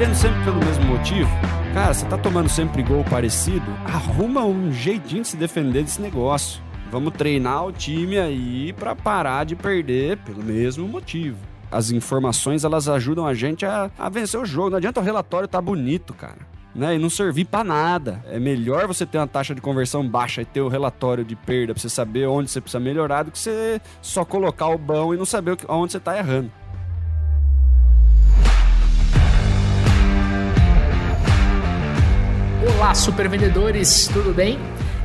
perdendo sempre pelo mesmo motivo? Cara, você tá tomando sempre gol parecido? Arruma um jeitinho de se defender desse negócio. Vamos treinar o time aí para parar de perder pelo mesmo motivo. As informações elas ajudam a gente a, a vencer o jogo. Não adianta o relatório tá bonito, cara. Né, e não servir para nada. É melhor você ter uma taxa de conversão baixa e ter o relatório de perda para você saber onde você precisa melhorar do que você só colocar o bom e não saber onde você tá errando. Olá, super vendedores, tudo bem?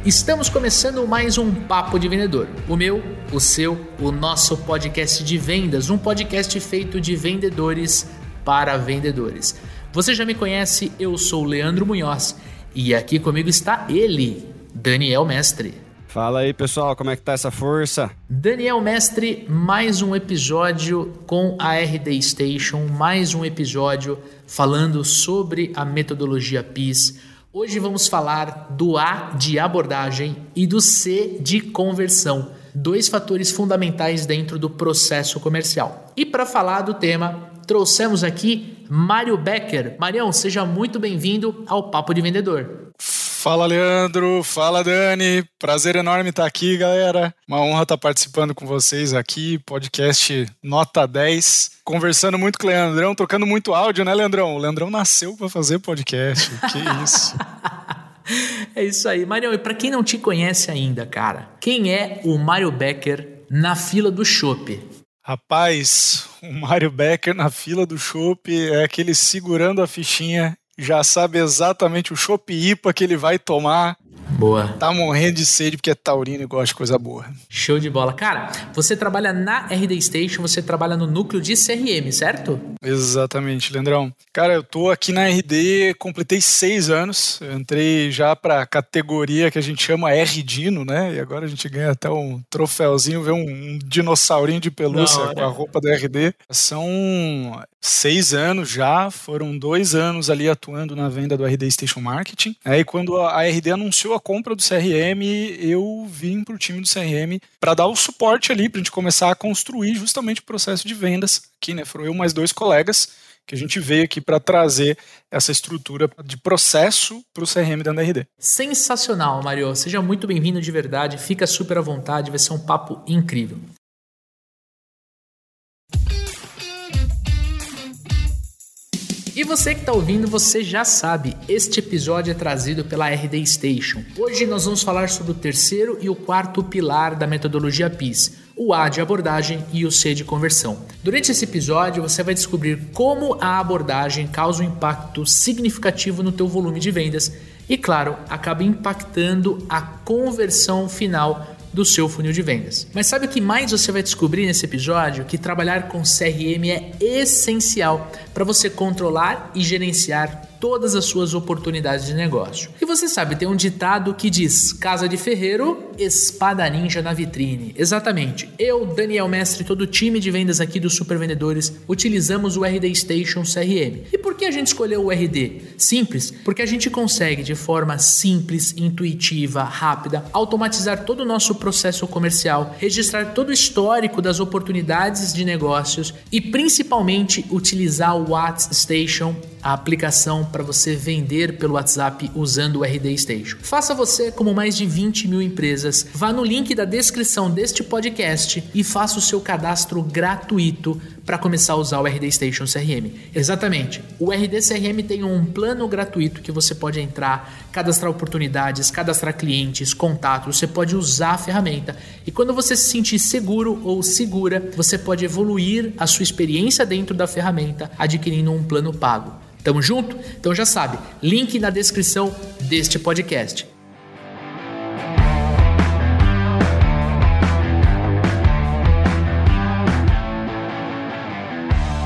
Estamos começando mais um Papo de Vendedor. O meu, o seu, o nosso podcast de vendas, um podcast feito de vendedores para vendedores. Você já me conhece, eu sou Leandro Munhoz e aqui comigo está ele, Daniel Mestre. Fala aí, pessoal, como é que tá essa força? Daniel Mestre, mais um episódio com a RD Station, mais um episódio falando sobre a metodologia PIS Hoje vamos falar do A de abordagem e do C de conversão, dois fatores fundamentais dentro do processo comercial. E para falar do tema, trouxemos aqui Mário Becker. Marião, seja muito bem-vindo ao Papo de Vendedor. Fala, Leandro. Fala, Dani. Prazer enorme estar aqui, galera. Uma honra estar participando com vocês aqui. Podcast Nota 10. Conversando muito com o Leandrão, trocando muito áudio, né, Leandrão? O Leandrão nasceu para fazer podcast. que isso. é isso aí. Marião, e para quem não te conhece ainda, cara, quem é o Mário Becker na fila do chopp? Rapaz, o Mário Becker na fila do chopp é aquele segurando a fichinha já sabe exatamente o chopp IPA que ele vai tomar. Boa. Tá morrendo de sede porque é taurino e gosta de coisa boa. Show de bola. Cara, você trabalha na RD Station, você trabalha no núcleo de CRM, certo? Exatamente, Leandrão. Cara, eu tô aqui na RD, completei seis anos. Eu entrei já pra categoria que a gente chama R-Dino, né? E agora a gente ganha até um troféuzinho, ver um, um dinossaurinho de pelúcia com a roupa da RD. São seis anos já, foram dois anos ali atuando na venda do RD Station Marketing. Aí quando a RD anunciou a compra do CRM, eu vim para o time do CRM para dar o suporte ali, para a gente começar a construir justamente o processo de vendas. Aqui, né? Foram eu mais dois colegas que a gente veio aqui para trazer essa estrutura de processo para o CRM da RD. Sensacional, Mario. Seja muito bem-vindo de verdade. Fica super à vontade, vai ser um papo incrível. E você que está ouvindo, você já sabe, este episódio é trazido pela RD Station. Hoje nós vamos falar sobre o terceiro e o quarto pilar da metodologia PIS, o A de abordagem e o C de conversão. Durante esse episódio, você vai descobrir como a abordagem causa um impacto significativo no teu volume de vendas e, claro, acaba impactando a conversão final do seu funil de vendas. Mas sabe o que mais você vai descobrir nesse episódio? Que trabalhar com CRM é essencial para você controlar e gerenciar todas as suas oportunidades de negócio. E você sabe, tem um ditado que diz: Casa de Ferreiro, espada ninja na vitrine. Exatamente. Eu, Daniel Mestre e todo o time de vendas aqui dos Super Vendedores utilizamos o RD Station CRM. E por que a gente escolheu o RD? Simples, porque a gente consegue de forma simples, intuitiva, rápida, automatizar todo o nosso processo comercial, registrar todo o histórico das oportunidades de negócios e principalmente utilizar o WhatsApp Station, a aplicação para você vender pelo WhatsApp usando o RD Station. Faça você como mais de 20 mil empresas. Vá no link da descrição deste podcast e faça o seu cadastro gratuito para começar a usar o RD Station CRM. Exatamente. O RD CRM tem um plano gratuito que você pode entrar, cadastrar oportunidades, cadastrar clientes, contatos, você pode usar a ferramenta. E quando você se sentir seguro ou segura, você pode evoluir a sua experiência dentro da ferramenta adquirindo um plano pago. Tamo junto? Então já sabe, link na descrição deste podcast.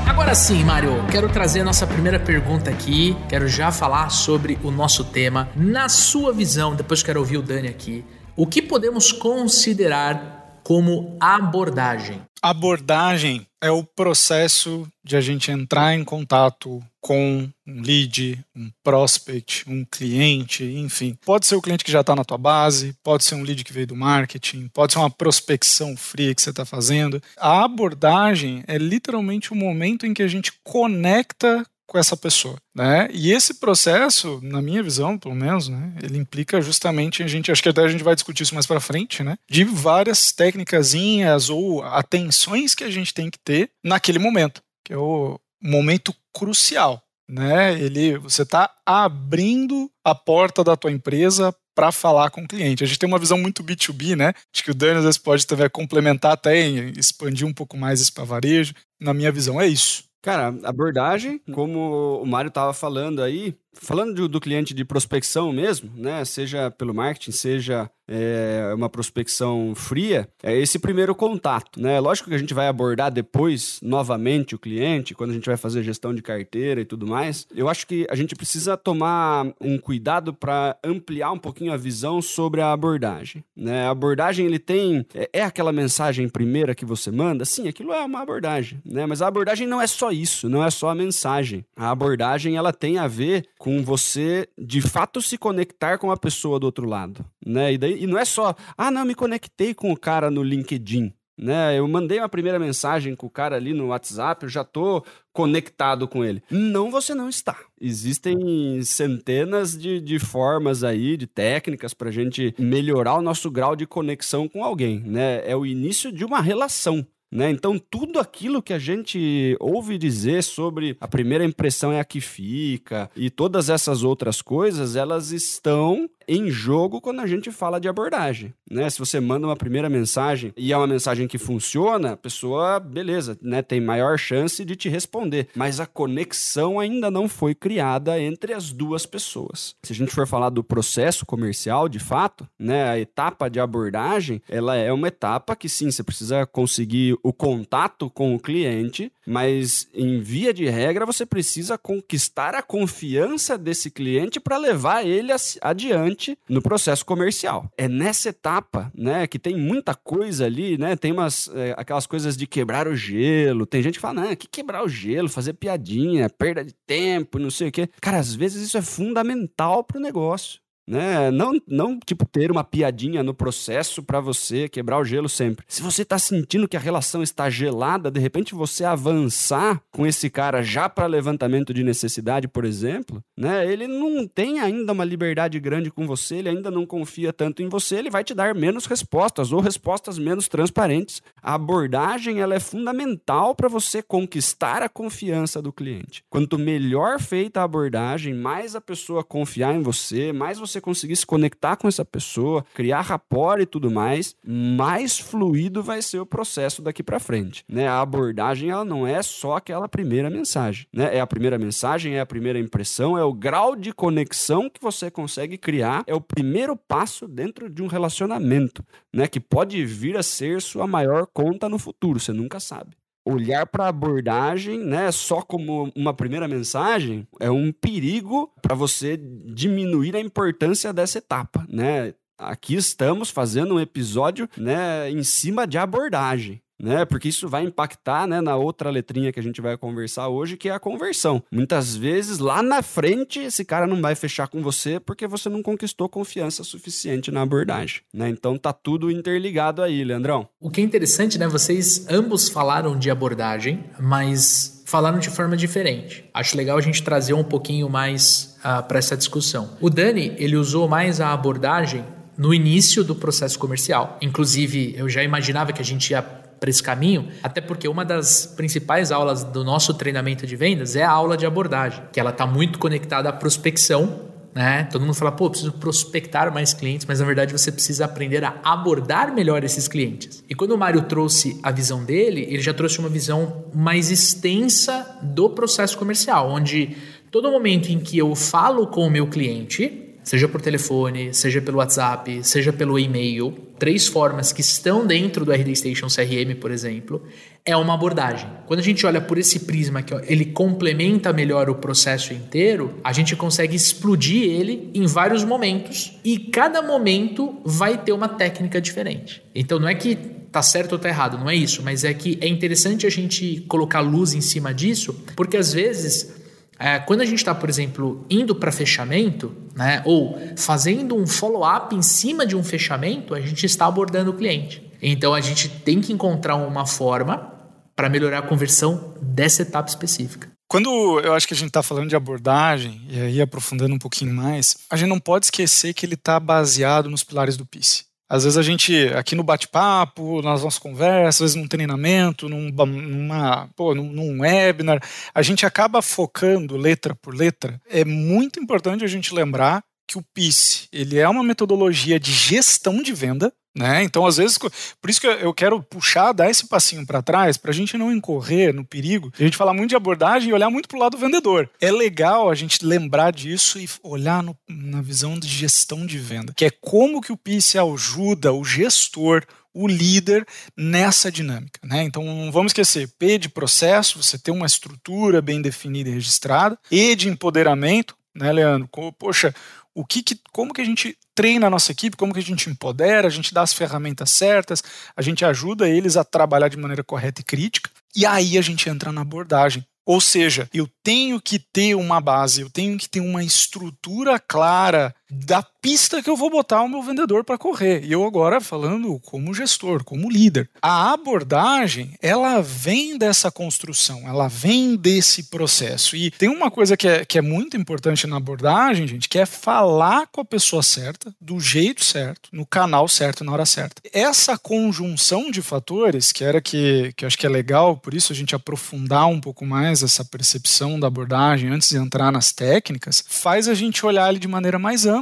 Agora sim, Mário, quero trazer a nossa primeira pergunta aqui. Quero já falar sobre o nosso tema. Na sua visão, depois quero ouvir o Dani aqui, o que podemos considerar como abordagem? Abordagem é o processo de a gente entrar em contato com um lead, um prospect, um cliente, enfim. Pode ser o cliente que já está na tua base, pode ser um lead que veio do marketing, pode ser uma prospecção fria que você está fazendo. A abordagem é literalmente o momento em que a gente conecta com essa pessoa, né? E esse processo, na minha visão, pelo menos, né, ele implica justamente a gente, acho que até a gente vai discutir isso mais para frente, né, de várias técnicasinhas ou atenções que a gente tem que ter naquele momento, que é o momento crucial, né? Ele, você está abrindo a porta da tua empresa para falar com o cliente. A gente tem uma visão muito B2B, né? Acho que o Dani às vezes pode também complementar até expandir um pouco mais esse para varejo. Na minha visão é isso. Cara, abordagem, como o Mário estava falando aí, falando do, do, cliente de prospecção mesmo, né? Seja pelo marketing, seja é, uma prospecção fria, é esse primeiro contato, né? Lógico que a gente vai abordar depois novamente o cliente, quando a gente vai fazer gestão de carteira e tudo mais. Eu acho que a gente precisa tomar um cuidado para ampliar um pouquinho a visão sobre a abordagem, né? A abordagem ele tem é, é aquela mensagem primeira que você manda, sim, aquilo é uma abordagem, né? Mas a abordagem não é só isso, não é só a mensagem. A abordagem ela tem a ver com você de fato se conectar com a pessoa do outro lado, né? E, daí, e não é só, ah, não, me conectei com o cara no LinkedIn, né? Eu mandei uma primeira mensagem com o cara ali no WhatsApp, eu já tô conectado com ele. Não, você não está. Existem centenas de, de formas aí, de técnicas para gente melhorar o nosso grau de conexão com alguém, né? É o início de uma relação. Né? Então, tudo aquilo que a gente ouve dizer sobre a primeira impressão é a que fica e todas essas outras coisas, elas estão em jogo quando a gente fala de abordagem, né? Se você manda uma primeira mensagem e é uma mensagem que funciona, a pessoa, beleza, né, tem maior chance de te responder, mas a conexão ainda não foi criada entre as duas pessoas. Se a gente for falar do processo comercial, de fato, né, a etapa de abordagem, ela é uma etapa que sim, você precisa conseguir o contato com o cliente, mas em via de regra você precisa conquistar a confiança desse cliente para levar ele adiante no processo comercial. É nessa etapa, né, que tem muita coisa ali, né? Tem umas é, aquelas coisas de quebrar o gelo. Tem gente que fala, não, que quebrar o gelo, fazer piadinha, perda de tempo, não sei o quê. Cara, às vezes isso é fundamental para o negócio né? Não, não tipo ter uma piadinha no processo para você quebrar o gelo sempre. Se você tá sentindo que a relação está gelada, de repente você avançar com esse cara já para levantamento de necessidade, por exemplo, né? Ele não tem ainda uma liberdade grande com você, ele ainda não confia tanto em você, ele vai te dar menos respostas ou respostas menos transparentes. A abordagem ela é fundamental para você conquistar a confiança do cliente. Quanto melhor feita a abordagem, mais a pessoa confiar em você, mais você conseguir se conectar com essa pessoa, criar rapport e tudo mais, mais fluido vai ser o processo daqui para frente, né? A abordagem ela não é só aquela primeira mensagem, né? É a primeira mensagem, é a primeira impressão, é o grau de conexão que você consegue criar, é o primeiro passo dentro de um relacionamento, né? Que pode vir a ser sua maior conta no futuro, você nunca sabe olhar para a abordagem, né, só como uma primeira mensagem, é um perigo para você diminuir a importância dessa etapa, né? Aqui estamos fazendo um episódio, né, em cima de abordagem né? Porque isso vai impactar, né, na outra letrinha que a gente vai conversar hoje, que é a conversão. Muitas vezes lá na frente esse cara não vai fechar com você porque você não conquistou confiança suficiente na abordagem, né? Então tá tudo interligado aí, Leandrão. O que é interessante, né? Vocês ambos falaram de abordagem, mas falaram de forma diferente. Acho legal a gente trazer um pouquinho mais uh, ah, para essa discussão. O Dani, ele usou mais a abordagem no início do processo comercial. Inclusive, eu já imaginava que a gente ia para esse caminho, até porque uma das principais aulas do nosso treinamento de vendas é a aula de abordagem, que ela está muito conectada à prospecção. Né? Todo mundo fala, pô, preciso prospectar mais clientes, mas na verdade você precisa aprender a abordar melhor esses clientes. E quando o Mário trouxe a visão dele, ele já trouxe uma visão mais extensa do processo comercial, onde todo momento em que eu falo com o meu cliente, seja por telefone, seja pelo WhatsApp, seja pelo e-mail, três formas que estão dentro do RD Station CRM, por exemplo, é uma abordagem. Quando a gente olha por esse prisma que ele complementa melhor o processo inteiro, a gente consegue explodir ele em vários momentos e cada momento vai ter uma técnica diferente. Então não é que tá certo ou tá errado, não é isso, mas é que é interessante a gente colocar luz em cima disso, porque às vezes é, quando a gente está, por exemplo, indo para fechamento, né, ou fazendo um follow-up em cima de um fechamento, a gente está abordando o cliente. Então a gente tem que encontrar uma forma para melhorar a conversão dessa etapa específica. Quando eu acho que a gente está falando de abordagem, e aí aprofundando um pouquinho mais, a gente não pode esquecer que ele está baseado nos pilares do PICE. Às vezes a gente, aqui no bate-papo, nas nossas conversas, às vezes num treinamento, num, numa, pô, num, num webinar, a gente acaba focando letra por letra. É muito importante a gente lembrar que o PICE ele é uma metodologia de gestão de venda, né? Então, às vezes, por isso que eu quero puxar, dar esse passinho para trás, para a gente não incorrer no perigo. A gente falar muito de abordagem e olhar muito para o lado do vendedor. É legal a gente lembrar disso e olhar no, na visão de gestão de venda, que é como que o PICE ajuda o gestor, o líder nessa dinâmica. Né? Então não vamos esquecer, P de processo, você tem uma estrutura bem definida e registrada, E de empoderamento, né, Leandro? Poxa, o que, que, como que a gente treina a nossa equipe, como que a gente empodera, a gente dá as ferramentas certas, a gente ajuda eles a trabalhar de maneira correta e crítica, e aí a gente entra na abordagem. Ou seja, eu tenho que ter uma base, eu tenho que ter uma estrutura clara da pista que eu vou botar o meu vendedor para correr. E eu agora falando como gestor, como líder. A abordagem, ela vem dessa construção, ela vem desse processo. E tem uma coisa que é, que é muito importante na abordagem, gente, que é falar com a pessoa certa, do jeito certo, no canal certo, na hora certa. Essa conjunção de fatores, que era que, que eu acho que é legal, por isso a gente aprofundar um pouco mais essa percepção da abordagem antes de entrar nas técnicas, faz a gente olhar ele de maneira mais ampla.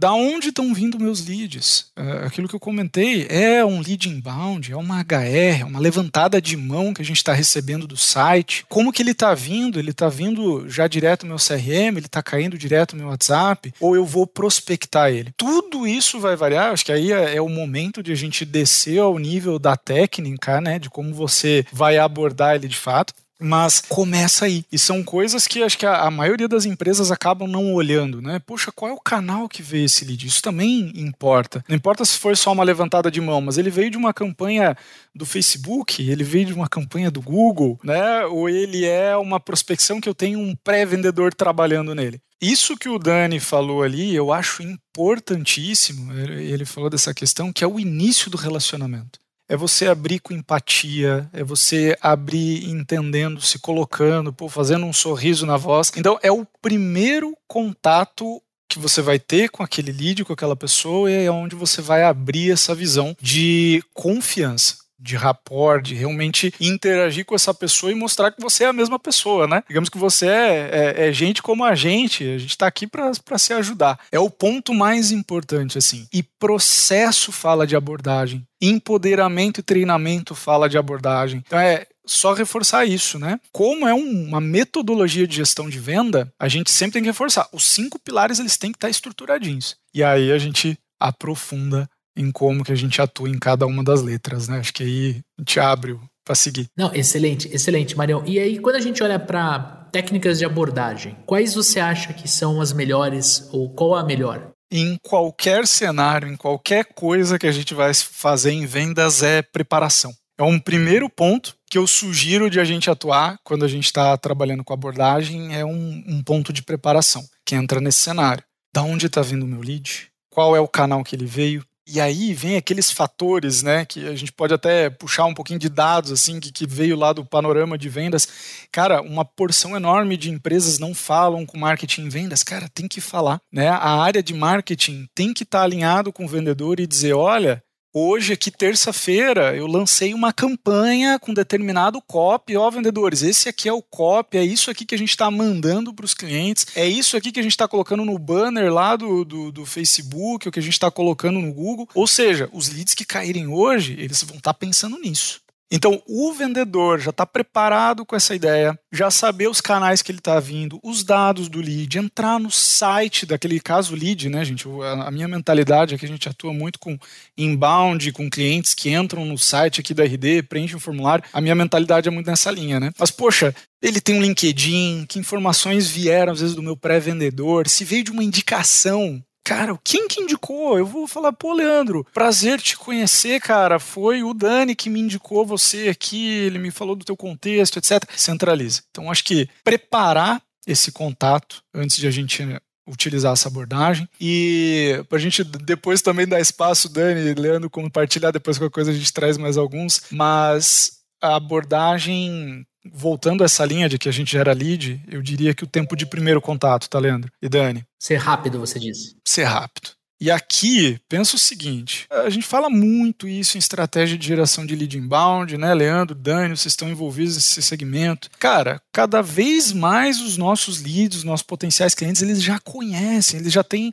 Da onde estão vindo meus leads? É, aquilo que eu comentei é um lead inbound, é uma HR, é uma levantada de mão que a gente está recebendo do site. Como que ele está vindo? Ele está vindo já direto no meu CRM? Ele está caindo direto no meu WhatsApp? Ou eu vou prospectar ele? Tudo isso vai variar. Acho que aí é, é o momento de a gente descer ao nível da técnica, né? De como você vai abordar ele de fato. Mas começa aí. E são coisas que acho que a, a, maioria das empresas acabam não olhando, né? Poxa, qual é o canal que vê esse lead? Isso também importa. Não importa se foi só uma levantada de mão, mas ele veio de uma campanha do Facebook, ele veio de uma campanha do Google, né? Ou ele é uma prospecção que eu tenho um pré-vendedor trabalhando nele. Isso que o Dani falou ali, eu acho importantíssimo. Ele falou dessa questão que é o início do relacionamento é você abrir com empatia, é você abrir entendendo, se colocando, pô, fazendo um sorriso na voz. Então, é o primeiro contato que você vai ter com aquele lead, com aquela pessoa, e é onde você vai abrir essa visão de confiança de rapport, de realmente interagir com essa pessoa e mostrar que você é a mesma pessoa, né? Digamos que você é, é, é gente como a gente, a gente está aqui para se ajudar. É o ponto mais importante, assim. E processo fala de abordagem, empoderamento e treinamento fala de abordagem. Então é só reforçar isso, né? Como é uma metodologia de gestão de venda, a gente sempre tem que reforçar. Os cinco pilares eles têm que estar estruturadinhos. E aí a gente aprofunda em como que a gente atua em cada uma das letras, né? Acho que aí a gente abre para seguir. Não, excelente, excelente, Marião. E aí, quando a gente olha para técnicas de abordagem, quais você acha que são as melhores ou qual a melhor? Em qualquer cenário, em qualquer coisa que a gente vai fazer em vendas é preparação. É um primeiro ponto que eu sugiro de a gente atuar quando a gente está trabalhando com abordagem é um, um ponto de preparação que entra nesse cenário. Da onde está vindo o meu lead? Qual é o canal que ele veio? E aí vem aqueles fatores, né, que a gente pode até puxar um pouquinho de dados, assim, que, que veio lá do panorama de vendas. Cara, uma porção enorme de empresas não falam com marketing em vendas. Cara, tem que falar, né? A área de marketing tem que estar tá alinhado com o vendedor e dizer, olha, Hoje, aqui, terça-feira, eu lancei uma campanha com determinado copy. Ó, vendedores, esse aqui é o copy, é isso aqui que a gente está mandando para os clientes, é isso aqui que a gente está colocando no banner lá do, do, do Facebook, o que a gente está colocando no Google. Ou seja, os leads que caírem hoje, eles vão estar tá pensando nisso. Então, o vendedor já está preparado com essa ideia, já saber os canais que ele está vindo, os dados do lead, entrar no site daquele caso lead, né, gente? A minha mentalidade é que a gente atua muito com inbound, com clientes que entram no site aqui da RD, preenchem um formulário. A minha mentalidade é muito nessa linha, né? Mas, poxa, ele tem um LinkedIn, que informações vieram às vezes do meu pré-vendedor, se veio de uma indicação Cara, quem que indicou? Eu vou falar, pô, Leandro, prazer te conhecer, cara. Foi o Dani que me indicou você aqui, ele me falou do teu contexto, etc. Centraliza. Então, acho que preparar esse contato antes de a gente utilizar essa abordagem. E para a gente depois também dar espaço, Dani, Leandro, compartilhar depois qualquer coisa a gente traz mais alguns, mas a abordagem voltando a essa linha de que a gente gera lead, eu diria que o tempo de primeiro contato, tá, Leandro? E Dani? Ser rápido, você disse. Ser rápido. E aqui, pensa o seguinte: a gente fala muito isso em estratégia de geração de lead inbound, né? Leandro, Dani, vocês estão envolvidos nesse segmento. Cara, cada vez mais os nossos leads, os nossos potenciais clientes, eles já conhecem, eles já têm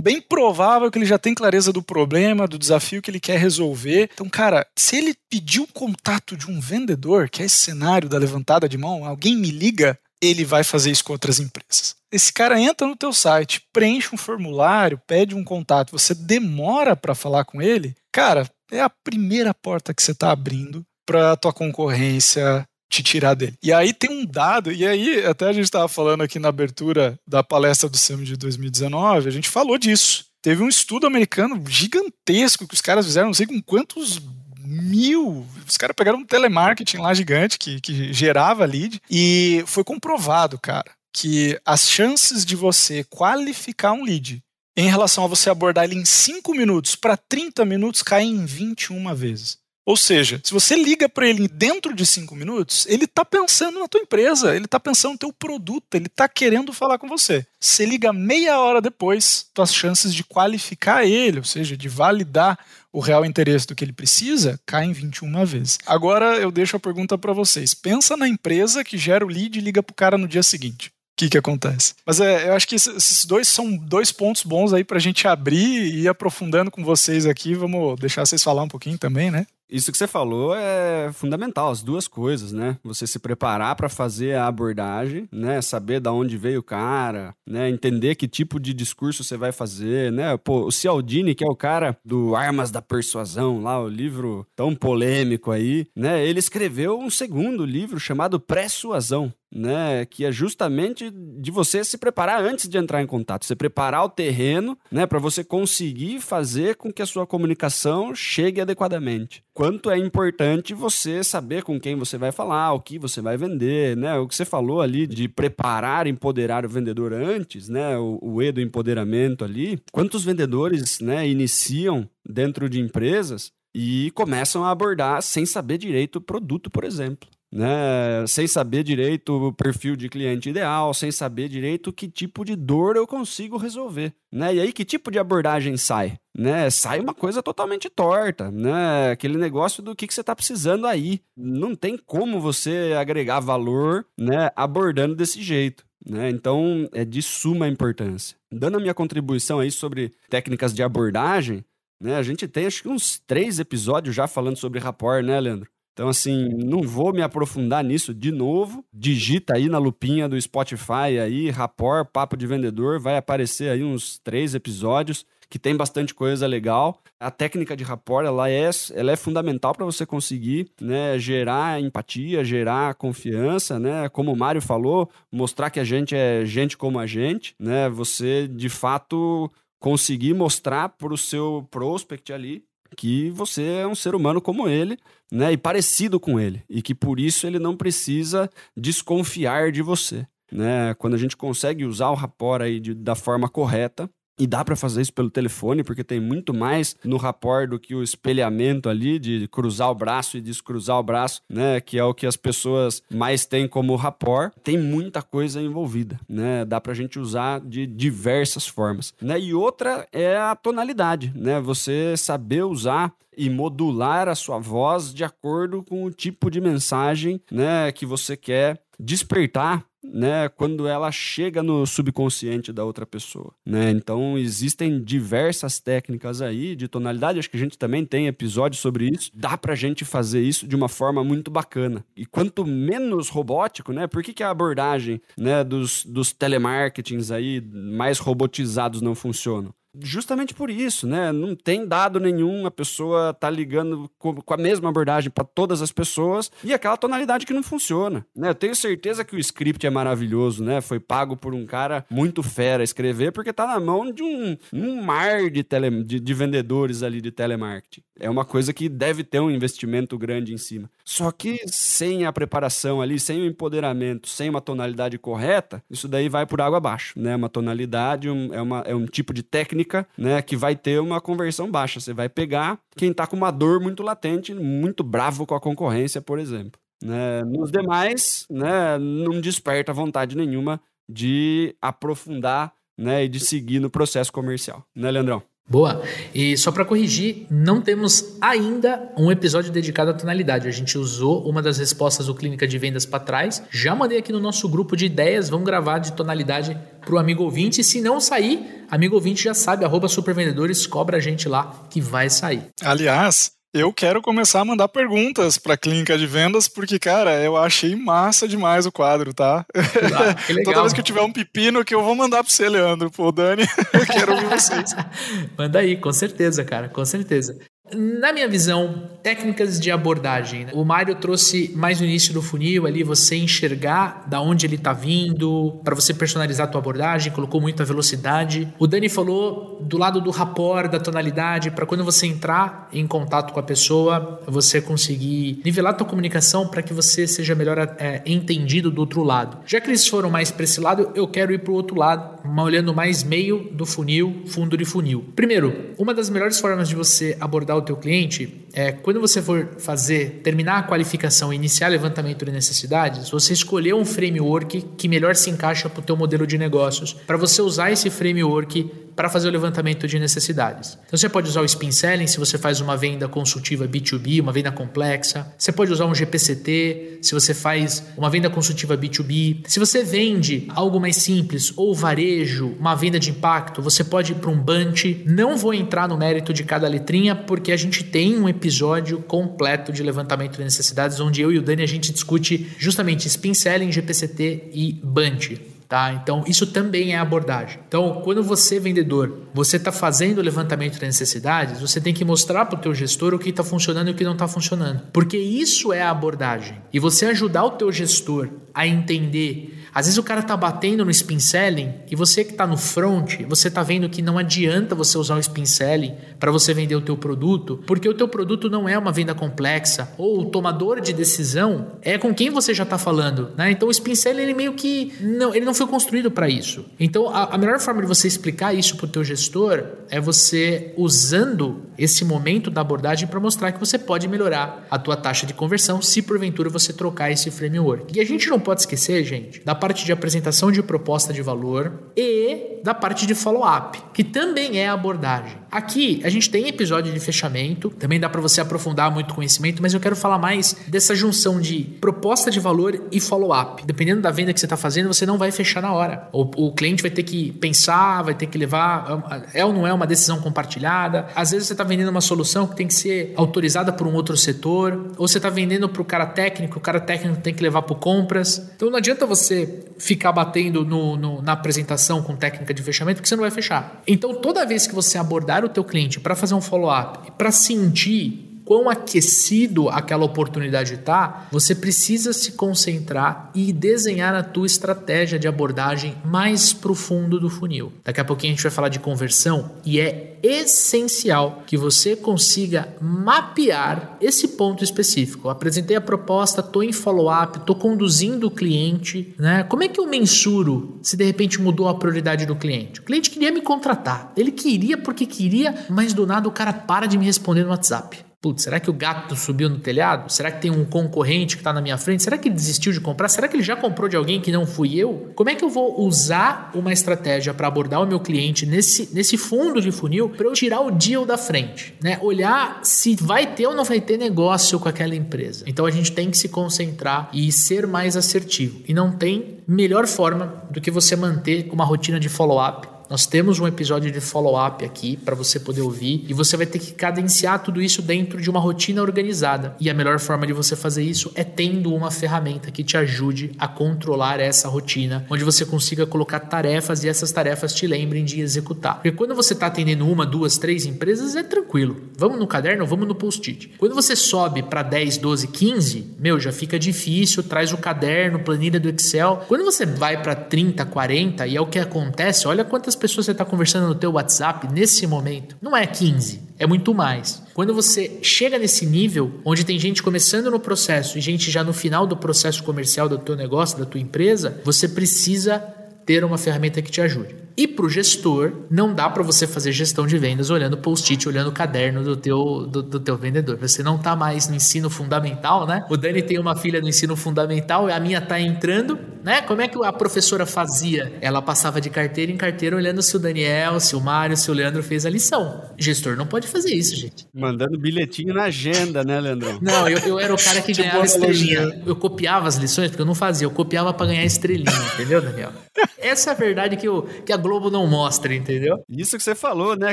bem provável que ele já tem clareza do problema, do desafio que ele quer resolver. Então, cara, se ele pedir o contato de um vendedor, que é esse cenário da levantada de mão, alguém me liga, ele vai fazer isso com outras empresas. Esse cara entra no teu site, preenche um formulário, pede um contato, você demora para falar com ele, cara, é a primeira porta que você está abrindo para a tua concorrência te tirar dele. E aí tem um dado, e aí até a gente estava falando aqui na abertura da palestra do SEM de 2019, a gente falou disso. Teve um estudo americano gigantesco que os caras fizeram, não sei com quantos mil. Os caras pegaram um telemarketing lá gigante que, que gerava lead e foi comprovado, cara, que as chances de você qualificar um lead em relação a você abordar ele em 5 minutos para 30 minutos caem em 21 vezes. Ou seja, se você liga para ele dentro de cinco minutos, ele está pensando na tua empresa, ele está pensando no teu produto, ele está querendo falar com você. Se liga meia hora depois, tuas chances de qualificar ele, ou seja, de validar o real interesse do que ele precisa, caem 21 vezes. Agora eu deixo a pergunta para vocês. Pensa na empresa que gera o lead e liga para o cara no dia seguinte o que, que acontece. Mas é, eu acho que esses dois são dois pontos bons aí para a gente abrir e ir aprofundando com vocês aqui. Vamos deixar vocês falar um pouquinho também, né? Isso que você falou é fundamental, as duas coisas, né? Você se preparar para fazer a abordagem, né? Saber da onde veio o cara, né? Entender que tipo de discurso você vai fazer, né? Pô, o Cialdini, que é o cara do Armas da Persuasão, lá o livro tão polêmico aí, né? Ele escreveu um segundo livro chamado Persuasão, né, que é justamente de você se preparar antes de entrar em contato, você preparar o terreno, né, para você conseguir fazer com que a sua comunicação chegue adequadamente. Quanto é importante você saber com quem você vai falar, o que você vai vender, né? O que você falou ali de preparar, empoderar o vendedor antes, né? O, o E do empoderamento ali. Quantos vendedores, né, iniciam dentro de empresas e começam a abordar sem saber direito o produto, por exemplo né? Sem saber direito o perfil de cliente ideal, sem saber direito que tipo de dor eu consigo resolver, né? E aí que tipo de abordagem sai, né? Sai uma coisa totalmente torta, né? Aquele negócio do que, que você está precisando aí. Não tem como você agregar valor, né? Abordando desse jeito. Né? Então é de suma importância. Dando a minha contribuição aí sobre técnicas de abordagem, né? A gente tem acho que uns três episódios já falando sobre rapport, né, Leandro? Então, assim, não vou me aprofundar nisso de novo. Digita aí na lupinha do Spotify aí, Rapor, Papo de Vendedor, vai aparecer aí uns três episódios que tem bastante coisa legal. A técnica de rapport, ela é, ela é fundamental para você conseguir né, gerar empatia, gerar confiança, né? Como o Mário falou, mostrar que a gente é gente como a gente, né? Você, de fato, conseguir mostrar para o seu prospect ali que você é um ser humano como ele, né, e parecido com ele, e que por isso ele não precisa desconfiar de você, né? Quando a gente consegue usar o rapport aí de, da forma correta, e dá para fazer isso pelo telefone, porque tem muito mais no rapport do que o espelhamento ali de cruzar o braço e descruzar o braço, né? Que é o que as pessoas mais têm como rapport. Tem muita coisa envolvida, né? Dá pra gente usar de diversas formas, né? E outra é a tonalidade, né? Você saber usar e modular a sua voz de acordo com o tipo de mensagem, né, que você quer despertar né, quando ela chega no subconsciente da outra pessoa, né? Então existem diversas técnicas aí de tonalidade, acho que a gente também tem episódios sobre isso. Dá pra gente fazer isso de uma forma muito bacana. E quanto menos robótico, né? Por que, que a abordagem, né, dos, dos telemarketings aí mais robotizados não funcionam? Justamente por isso, né? Não tem dado nenhum, a pessoa tá ligando com, com a mesma abordagem para todas as pessoas e aquela tonalidade que não funciona, né? Eu tenho certeza que o script é maravilhoso, né? Foi pago por um cara muito fera escrever porque tá na mão de um, um mar de, tele, de, de vendedores ali de telemarketing. É uma coisa que deve ter um investimento grande em cima. Só que sem a preparação ali, sem o empoderamento, sem uma tonalidade correta, isso daí vai por água abaixo, né? Uma tonalidade um, é, uma, é um tipo de técnica, né? Que vai ter uma conversão baixa. Você vai pegar quem tá com uma dor muito latente, muito bravo com a concorrência, por exemplo. Né? Nos demais, né, não desperta vontade nenhuma de aprofundar né, e de seguir no processo comercial. Né, Leandrão? Boa. E só para corrigir, não temos ainda um episódio dedicado à tonalidade. A gente usou uma das respostas do Clínica de Vendas para trás. Já mandei aqui no nosso grupo de ideias. Vamos gravar de tonalidade para o amigo ouvinte. E se não sair, amigo ouvinte já sabe, arroba supervendedores, cobra a gente lá que vai sair. Aliás, eu quero começar a mandar perguntas para a clínica de vendas, porque, cara, eu achei massa demais o quadro, tá? Ah, Toda vez que eu tiver um pepino que eu vou mandar para você, Leandro, pô, Dani, eu quero ouvir vocês. Manda aí, com certeza, cara, com certeza. Na minha visão, técnicas de abordagem. Né? O Mário trouxe mais no início do funil ali você enxergar da onde ele está vindo, para você personalizar a tua abordagem, colocou muita velocidade. O Dani falou do lado do rapport, da tonalidade, para quando você entrar em contato com a pessoa, você conseguir nivelar a tua comunicação para que você seja melhor é, entendido do outro lado. Já que eles foram mais para esse lado, eu quero ir para o outro lado, olhando mais meio do funil, fundo de funil. Primeiro, uma das melhores formas de você abordar o teu cliente é quando você for fazer, terminar a qualificação e iniciar levantamento de necessidades, você escolher um framework que melhor se encaixa para o teu modelo de negócios, para você usar esse framework para fazer o levantamento de necessidades. Então você pode usar o Spin Selling se você faz uma venda consultiva B2B, uma venda complexa. Você pode usar um GPCT se você faz uma venda consultiva B2B. Se você vende algo mais simples ou varejo, uma venda de impacto, você pode ir para um Bunch. Não vou entrar no mérito de cada letrinha porque a gente tem um episódio completo de levantamento de necessidades onde eu e o Dani a gente discute justamente Spin Selling, GPCT e Bunch. Tá? Então, isso também é abordagem. Então, quando você, vendedor, você está fazendo o levantamento de necessidades, você tem que mostrar para o teu gestor o que está funcionando e o que não está funcionando. Porque isso é a abordagem. E você ajudar o teu gestor a entender às vezes o cara tá batendo no spin selling e você que tá no front, você tá vendo que não adianta você usar o spin selling para você vender o teu produto, porque o teu produto não é uma venda complexa ou o tomador de decisão é com quem você já tá falando, né? Então o spin selling ele meio que não, ele não foi construído para isso. Então a, a melhor forma de você explicar isso pro teu gestor é você usando esse momento da abordagem para mostrar que você pode melhorar a tua taxa de conversão se porventura você trocar esse framework. E a gente não pode esquecer, gente, da parte de apresentação de proposta de valor e da parte de follow-up, que também é abordagem. Aqui a gente tem episódio de fechamento, também dá para você aprofundar muito conhecimento, mas eu quero falar mais dessa junção de proposta de valor e follow-up. Dependendo da venda que você está fazendo, você não vai fechar na hora. O, o cliente vai ter que pensar, vai ter que levar. É ou não é uma decisão compartilhada? Às vezes você está vendendo uma solução que tem que ser autorizada por um outro setor, ou você está vendendo para o cara técnico, o cara técnico tem que levar para compras. Então não adianta você ficar batendo no, no, na apresentação com técnica de fechamento, porque você não vai fechar. Então, toda vez que você abordar o teu cliente para fazer um follow-up, para sentir quão aquecido aquela oportunidade está, você precisa se concentrar e desenhar a tua estratégia de abordagem mais profundo do funil. Daqui a pouquinho a gente vai falar de conversão e é essencial que você consiga mapear esse ponto específico. Apresentei a proposta, estou em follow-up, estou conduzindo o cliente, né? Como é que eu mensuro se de repente mudou a prioridade do cliente? O cliente queria me contratar, ele queria porque queria, mas do nada o cara para de me responder no WhatsApp. Putz, será que o gato subiu no telhado? Será que tem um concorrente que está na minha frente? Será que ele desistiu de comprar? Será que ele já comprou de alguém que não fui eu? Como é que eu vou usar uma estratégia para abordar o meu cliente nesse, nesse fundo de funil para eu tirar o deal da frente? Né? Olhar se vai ter ou não vai ter negócio com aquela empresa. Então a gente tem que se concentrar e ser mais assertivo. E não tem melhor forma do que você manter uma rotina de follow-up nós temos um episódio de follow-up aqui para você poder ouvir e você vai ter que cadenciar tudo isso dentro de uma rotina organizada. E a melhor forma de você fazer isso é tendo uma ferramenta que te ajude a controlar essa rotina, onde você consiga colocar tarefas e essas tarefas te lembrem de executar. Porque quando você está atendendo uma, duas, três empresas, é tranquilo. Vamos no caderno, vamos no post-it. Quando você sobe para 10, 12, 15, meu, já fica difícil, traz o caderno, planilha do Excel. Quando você vai para 30, 40, e é o que acontece, olha quantas quantas pessoas você está conversando no teu WhatsApp nesse momento? Não é 15, é muito mais. Quando você chega nesse nível, onde tem gente começando no processo e gente já no final do processo comercial do teu negócio, da tua empresa, você precisa ter uma ferramenta que te ajude. E para o gestor, não dá para você fazer gestão de vendas olhando post-it, olhando o caderno do teu, do, do teu vendedor. Você não está mais no ensino fundamental, né? O Dani tem uma filha no ensino fundamental, a minha está entrando, né? Como é que a professora fazia? Ela passava de carteira em carteira olhando se o Daniel, se o Mário, se o Leandro fez a lição. Gestor não pode fazer isso, gente. Mandando bilhetinho na agenda, né, Leandrão? Não, eu, eu era o cara que ganhava estrelinha. Eu copiava as lições, porque eu não fazia, eu copiava para ganhar estrelinha, entendeu, Daniel? Essa é a verdade que, eu, que a Globo não mostra, entendeu? Isso que você falou, né,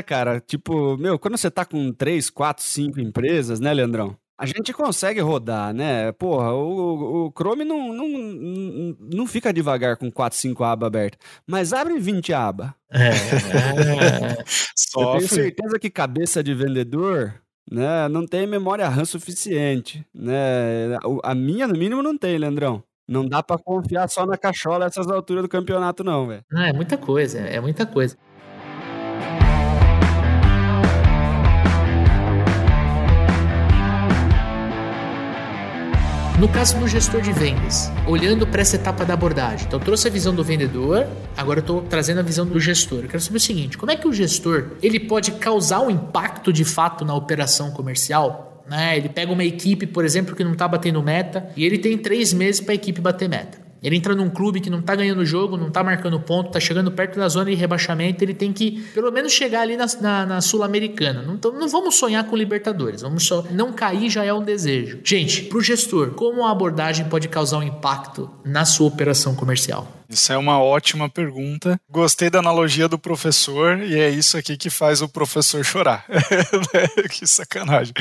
cara? Tipo, meu, quando você tá com três, quatro, cinco empresas, né, Leandrão? A gente consegue rodar, né? Porra, o, o Chrome não, não, não fica devagar com 4, 5 abas abertas. Mas abre 20 abas. É. Eu tenho certeza que cabeça de vendedor né, não tem memória RAM suficiente. Né? A minha, no mínimo, não tem, Leandrão. Não dá para confiar só na cachola essas alturas do campeonato, não, velho. Ah, é muita coisa, é muita coisa. No caso do gestor de vendas, olhando para essa etapa da abordagem, então eu trouxe a visão do vendedor, agora eu estou trazendo a visão do gestor. Eu quero saber o seguinte: como é que o gestor ele pode causar um impacto de fato na operação comercial? Né? Ele pega uma equipe, por exemplo, que não está batendo meta e ele tem três meses para a equipe bater meta. Ele entra num clube que não tá ganhando jogo, não tá marcando ponto, tá chegando perto da zona de rebaixamento, ele tem que pelo menos chegar ali na, na, na Sul-Americana. Não, não vamos sonhar com Libertadores, vamos só. Não cair já é um desejo. Gente, pro gestor, como a abordagem pode causar um impacto na sua operação comercial? Isso é uma ótima pergunta. Gostei da analogia do professor e é isso aqui que faz o professor chorar. que sacanagem.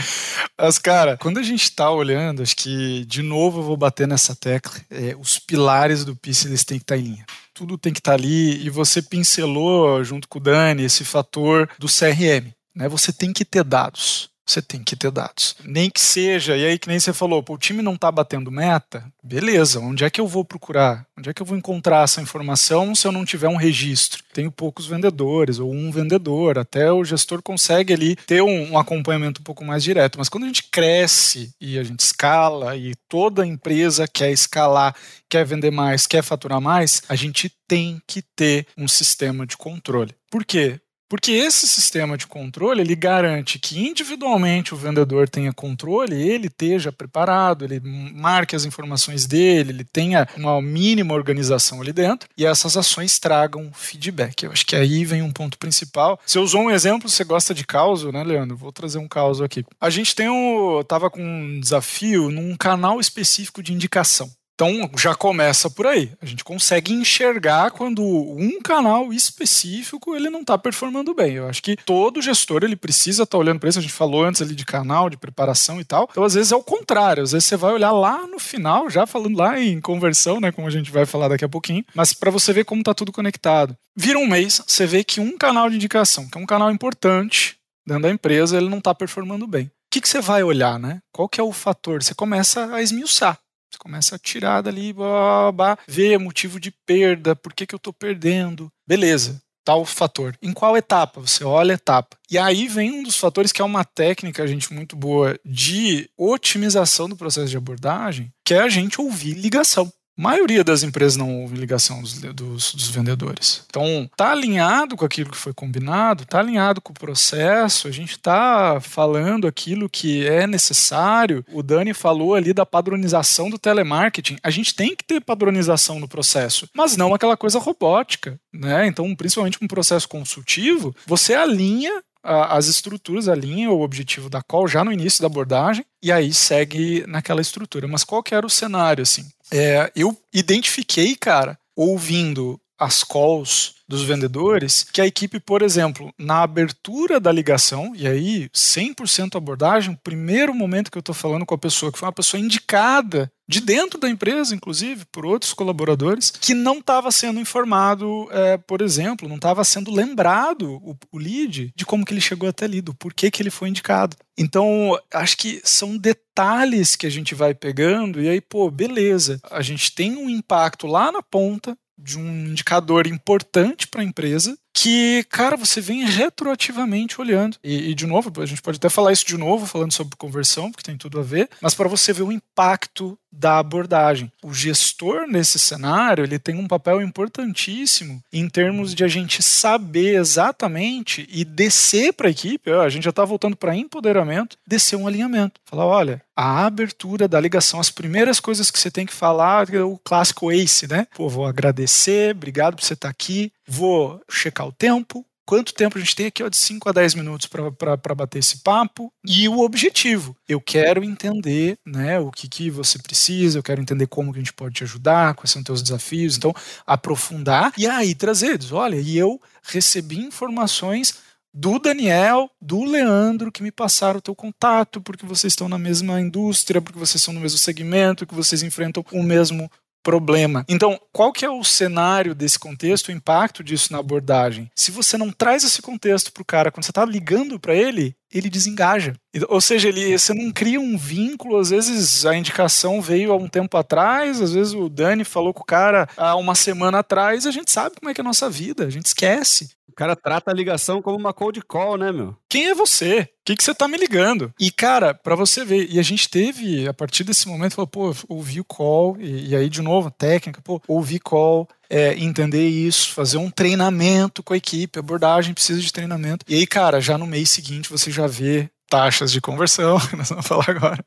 Mas, cara, quando a gente está olhando, acho que de novo eu vou bater nessa tecla, é, os pilares do PIS eles têm que estar tá em linha tudo tem que estar tá ali e você pincelou junto com o Dani esse fator do CRM. Né? Você tem que ter dados você tem que ter dados. Nem que seja, e aí que nem você falou, o time não está batendo meta, beleza, onde é que eu vou procurar? Onde é que eu vou encontrar essa informação se eu não tiver um registro? Tenho poucos vendedores, ou um vendedor, até o gestor consegue ali ter um, um acompanhamento um pouco mais direto. Mas quando a gente cresce e a gente escala, e toda empresa quer escalar, quer vender mais, quer faturar mais, a gente tem que ter um sistema de controle. Por quê? Porque esse sistema de controle ele garante que individualmente o vendedor tenha controle, ele esteja preparado, ele marque as informações dele, ele tenha uma mínima organização ali dentro e essas ações tragam feedback. Eu acho que aí vem um ponto principal. Você usou um exemplo, você gosta de caos, né, Leandro? Vou trazer um caos aqui. A gente tem um, tava com um desafio num canal específico de indicação. Então já começa por aí. A gente consegue enxergar quando um canal específico ele não está performando bem. Eu acho que todo gestor ele precisa estar tá olhando para isso. A gente falou antes ali de canal, de preparação e tal. Então às vezes é o contrário. Às vezes você vai olhar lá no final, já falando lá em conversão, né, como a gente vai falar daqui a pouquinho, mas para você ver como está tudo conectado. Vira um mês, você vê que um canal de indicação, que é um canal importante dentro da empresa, ele não está performando bem. O que, que você vai olhar, né? Qual que é o fator? Você começa a esmiuçar. Você começa a tirar dali, blá, blá, blá, ver motivo de perda, por que, que eu estou perdendo. Beleza, tal fator. Em qual etapa? Você olha a etapa. E aí vem um dos fatores que é uma técnica, gente, muito boa de otimização do processo de abordagem, que é a gente ouvir ligação maioria das empresas não ouve ligação dos, dos, dos, vendedores. Então, tá alinhado com aquilo que foi combinado, tá alinhado com o processo, a gente tá falando aquilo que é necessário. O Dani falou ali da padronização do telemarketing. A gente tem que ter padronização no processo, mas não aquela coisa robótica, né? Então, principalmente um processo consultivo, você alinha as estruturas, alinha o objetivo da call já no início da abordagem e aí segue naquela estrutura. Mas qual que era o cenário, assim? É, eu identifiquei, cara, ouvindo as calls dos vendedores, que a equipe, por exemplo, na abertura da ligação, e aí 100% abordagem, primeiro momento que eu estou falando com a pessoa, que foi uma pessoa indicada de dentro da empresa, inclusive, por outros colaboradores, que não estava sendo informado, é, por exemplo, não estava sendo lembrado o, o, lead de como que ele chegou até ali, do porquê que ele foi indicado. Então, acho que são detalhes que a gente vai pegando e aí, pô, beleza, a gente tem um impacto lá na ponta, de um indicador importante para a empresa, que, cara, você vem retroativamente olhando. E, e, de novo, a gente pode até falar isso de novo, falando sobre conversão, porque tem tudo a ver, mas para você ver o impacto da abordagem. O gestor nesse cenário, ele tem um papel importantíssimo em termos de a gente saber exatamente e descer para a equipe, a gente já está voltando para empoderamento, descer um alinhamento. Falar, olha, a abertura da ligação, as primeiras coisas que você tem que falar, o clássico ACE, né? Pô, vou agradecer, obrigado por você estar aqui, vou checar o tempo, quanto tempo a gente tem aqui, ó, de 5 a 10 minutos para bater esse papo. E o objetivo, eu quero entender né, o que, que você precisa, eu quero entender como que a gente pode te ajudar, quais são teus desafios. Então, aprofundar e aí trazer, olha, e eu recebi informações do Daniel, do Leandro, que me passaram o teu contato, porque vocês estão na mesma indústria, porque vocês são no mesmo segmento, que vocês enfrentam o mesmo problema. Então, qual que é o cenário desse contexto, o impacto disso na abordagem? Se você não traz esse contexto para o cara, quando você está ligando para ele, ele desengaja. Ou seja, ele, você não cria um vínculo, às vezes a indicação veio há um tempo atrás, às vezes o Dani falou com o cara há uma semana atrás, a gente sabe como é que é a nossa vida, a gente esquece. O cara trata a ligação como uma cold call, né, meu? Quem é você? O que, que você tá me ligando? E, cara, para você ver, e a gente teve, a partir desse momento, falou, pô, ouvi o call, e, e aí, de novo, técnica, pô, ouvi call, é, entender isso, fazer um treinamento com a equipe, abordagem precisa de treinamento. E aí, cara, já no mês seguinte você já vê taxas de conversão, nós vamos falar agora,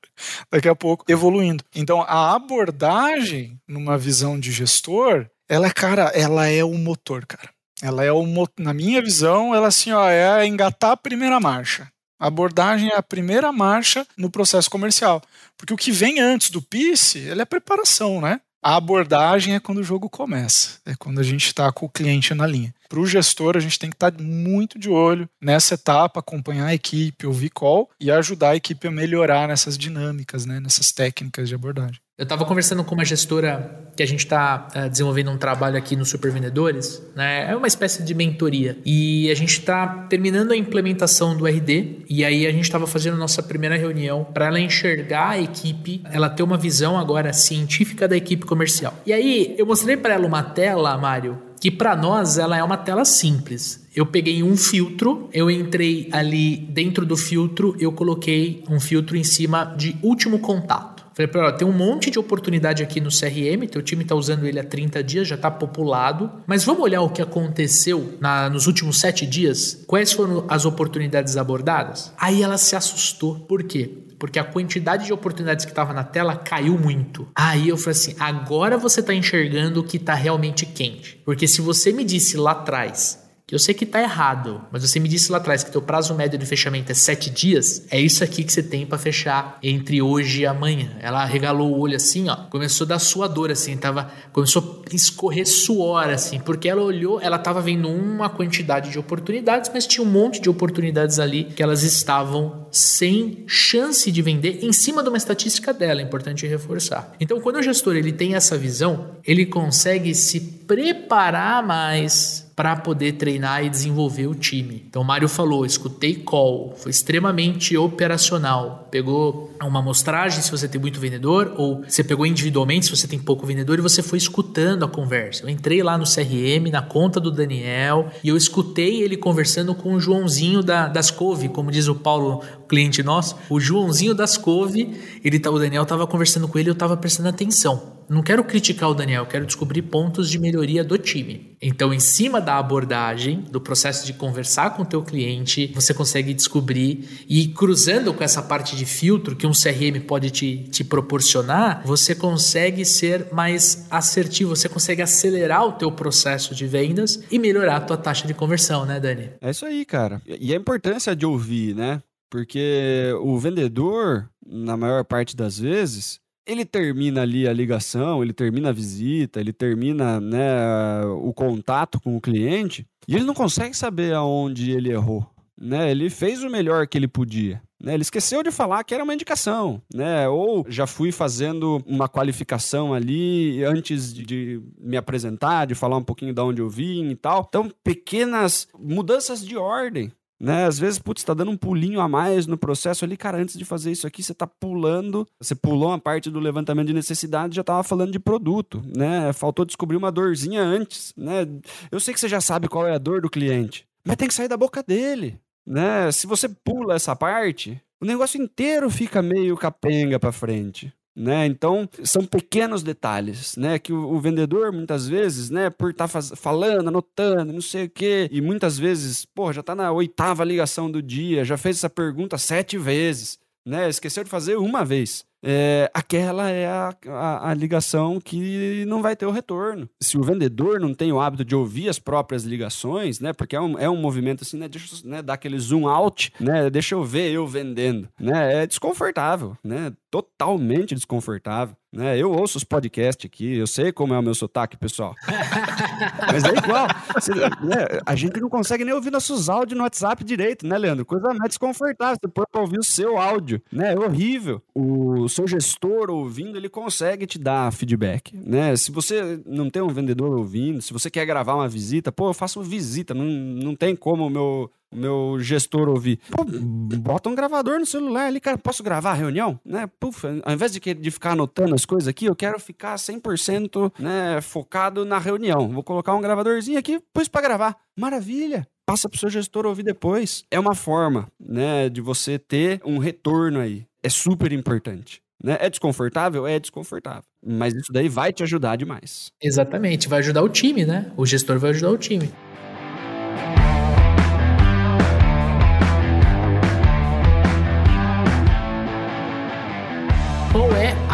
daqui a pouco, evoluindo. Então, a abordagem, numa visão de gestor, ela, cara, ela é o motor, cara. Ela é o, na minha visão, ela assim, ó, é engatar a primeira marcha. A abordagem é a primeira marcha no processo comercial. Porque o que vem antes do PIS, ele é preparação, né? A abordagem é quando o jogo começa, é quando a gente está com o cliente na linha. Para o gestor, a gente tem que estar tá muito de olho nessa etapa, acompanhar a equipe, ouvir call e ajudar a equipe a melhorar nessas dinâmicas, né, nessas técnicas de abordagem. Eu estava conversando com uma gestora que a gente está uh, eh, desenvolvendo um trabalho aqui no Super Vendedores, né? É uma espécie de mentoria. E a gente está terminando a implementação do RD e aí a gente estava fazendo nossa primeira reunião para ela enxergar a equipe, ela ter uma visão agora científica da equipe comercial. E aí eu mostrei para ela uma tela, Mário, que para nós ela é uma tela simples. Eu peguei um filtro, eu entrei ali dentro do filtro, eu coloquei um filtro em cima de último contato. Falei para ela, tem um monte de oportunidade aqui no CRM, teu time está usando ele há 30 dias, já está populado, mas vamos olhar o que aconteceu na, nos últimos 7 dias? Quais foram as oportunidades abordadas? Aí ela se assustou. Por quê? Porque a quantidade de oportunidades que estava na tela caiu muito. Aí eu falei assim: agora você está enxergando o que está realmente quente. Porque se você me disse lá atrás que eu sei que está errado, mas você me disse lá atrás que teu prazo médio de fechamento é sete dias, é isso aqui que você tem para fechar entre hoje e amanhã. Ela regalou o olho assim, ó, começou a dar suador assim, tava, começou a escorrer suor assim, porque ela olhou, ela estava vendo uma quantidade de oportunidades, mas tinha um monte de oportunidades ali que elas estavam sem chance de vender em cima de uma estatística dela, é importante reforçar. Então, quando o gestor ele tem essa visão, ele consegue se preparar mais para poder treinar e desenvolver o time. Então o Mário falou, escutei call, foi extremamente operacional. Pegou uma amostragem se você tem muito vendedor, ou você pegou individualmente se você tem pouco vendedor e você foi escutando a conversa. Eu entrei lá no CRM, na conta do Daniel, e eu escutei ele conversando com o Joãozinho da, das Cove, como diz o Paulo, cliente nosso. O Joãozinho das Cove, ele, tá, o Daniel estava conversando com ele, eu estava prestando atenção não quero criticar o Daniel, quero descobrir pontos de melhoria do time. Então, em cima da abordagem, do processo de conversar com o teu cliente, você consegue descobrir e cruzando com essa parte de filtro que um CRM pode te, te proporcionar, você consegue ser mais assertivo, você consegue acelerar o teu processo de vendas e melhorar a tua taxa de conversão, né, Dani? É isso aí, cara. E a importância de ouvir, né? Porque o vendedor, na maior parte das vezes, ele termina ali a ligação, ele termina a visita, ele termina né, o contato com o cliente e ele não consegue saber aonde ele errou. Né? Ele fez o melhor que ele podia. Né? Ele esqueceu de falar que era uma indicação, né? Ou já fui fazendo uma qualificação ali antes de me apresentar, de falar um pouquinho de onde eu vim e tal. Então, pequenas mudanças de ordem né? Às vezes, putz, tá dando um pulinho a mais no processo ali, cara, antes de fazer isso aqui, você tá pulando, você pulou uma parte do levantamento de necessidade, já tava falando de produto, né? Faltou descobrir uma dorzinha antes, né? Eu sei que você já sabe qual é a dor do cliente, mas tem que sair da boca dele, né? Se você pula essa parte, o negócio inteiro fica meio capenga para frente. Né? Então, são pequenos detalhes, né? Que o, o vendedor, muitas vezes, né, por estar tá falando, anotando, não sei o quê, e muitas vezes, pô, já está na oitava ligação do dia, já fez essa pergunta sete vezes, né? Esqueceu de fazer uma vez é, aquela é a, a, a, ligação que não vai ter o retorno. Se o vendedor não tem o hábito de ouvir as próprias ligações, né? Porque é um, é um movimento assim, né? Deixa eu né, dar aquele zoom out, né? Deixa eu ver eu vendendo, né? É desconfortável, né? Totalmente desconfortável. Né? Eu ouço os podcasts aqui, eu sei como é o meu sotaque, pessoal. Mas é igual. Você, né? A gente não consegue nem ouvir nossos áudios no WhatsApp direito, né, Leandro? Coisa mais desconfortável. Você pode ouvir o seu áudio, né? É horrível. O seu gestor ouvindo, ele consegue te dar feedback, né? Se você não tem um vendedor ouvindo, se você quer gravar uma visita, pô, eu faço visita, não, não tem como o meu meu gestor ouvir. Pô, bota um gravador no celular ali, cara. Posso gravar a reunião? Né? Pufa, ao invés de, de ficar anotando as coisas aqui, eu quero ficar 100% né, focado na reunião. Vou colocar um gravadorzinho aqui, pus para gravar. Maravilha! Passa pro seu gestor ouvir depois. É uma forma, né, de você ter um retorno aí. É super importante. Né? É desconfortável? É desconfortável. Mas isso daí vai te ajudar demais. Exatamente, vai ajudar o time, né? O gestor vai ajudar o time.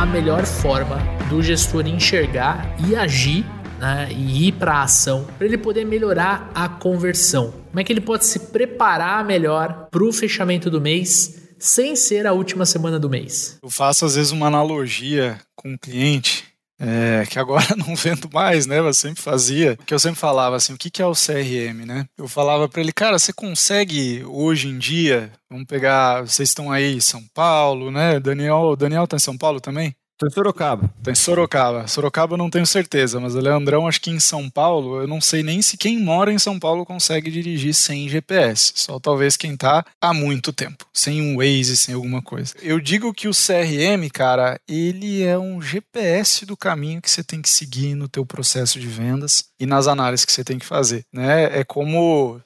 A melhor forma do gestor enxergar e agir né, e ir para a ação para ele poder melhorar a conversão. Como é que ele pode se preparar melhor para o fechamento do mês sem ser a última semana do mês? Eu faço às vezes uma analogia com o cliente é, que agora não vendo mais, né? Eu sempre fazia. Que eu sempre falava assim, o que, que é o CRM, né? Eu falava para ele, cara, você consegue hoje em dia, vamos pegar, vocês estão aí em São Paulo, né? Daniel, Daniel tá em São Paulo também? Tô em Sorocaba. Tô em Sorocaba. Sorocaba eu não tenho certeza, mas o Leandrão, acho que em São Paulo, eu não sei nem se quem mora em São Paulo consegue dirigir sem GPS. Só talvez quem tá há muito tempo, sem um Waze, sem alguma coisa. Eu digo que o CRM, cara, ele é um GPS do caminho que você tem que seguir no teu processo de vendas e nas análises que você tem que fazer, né? É como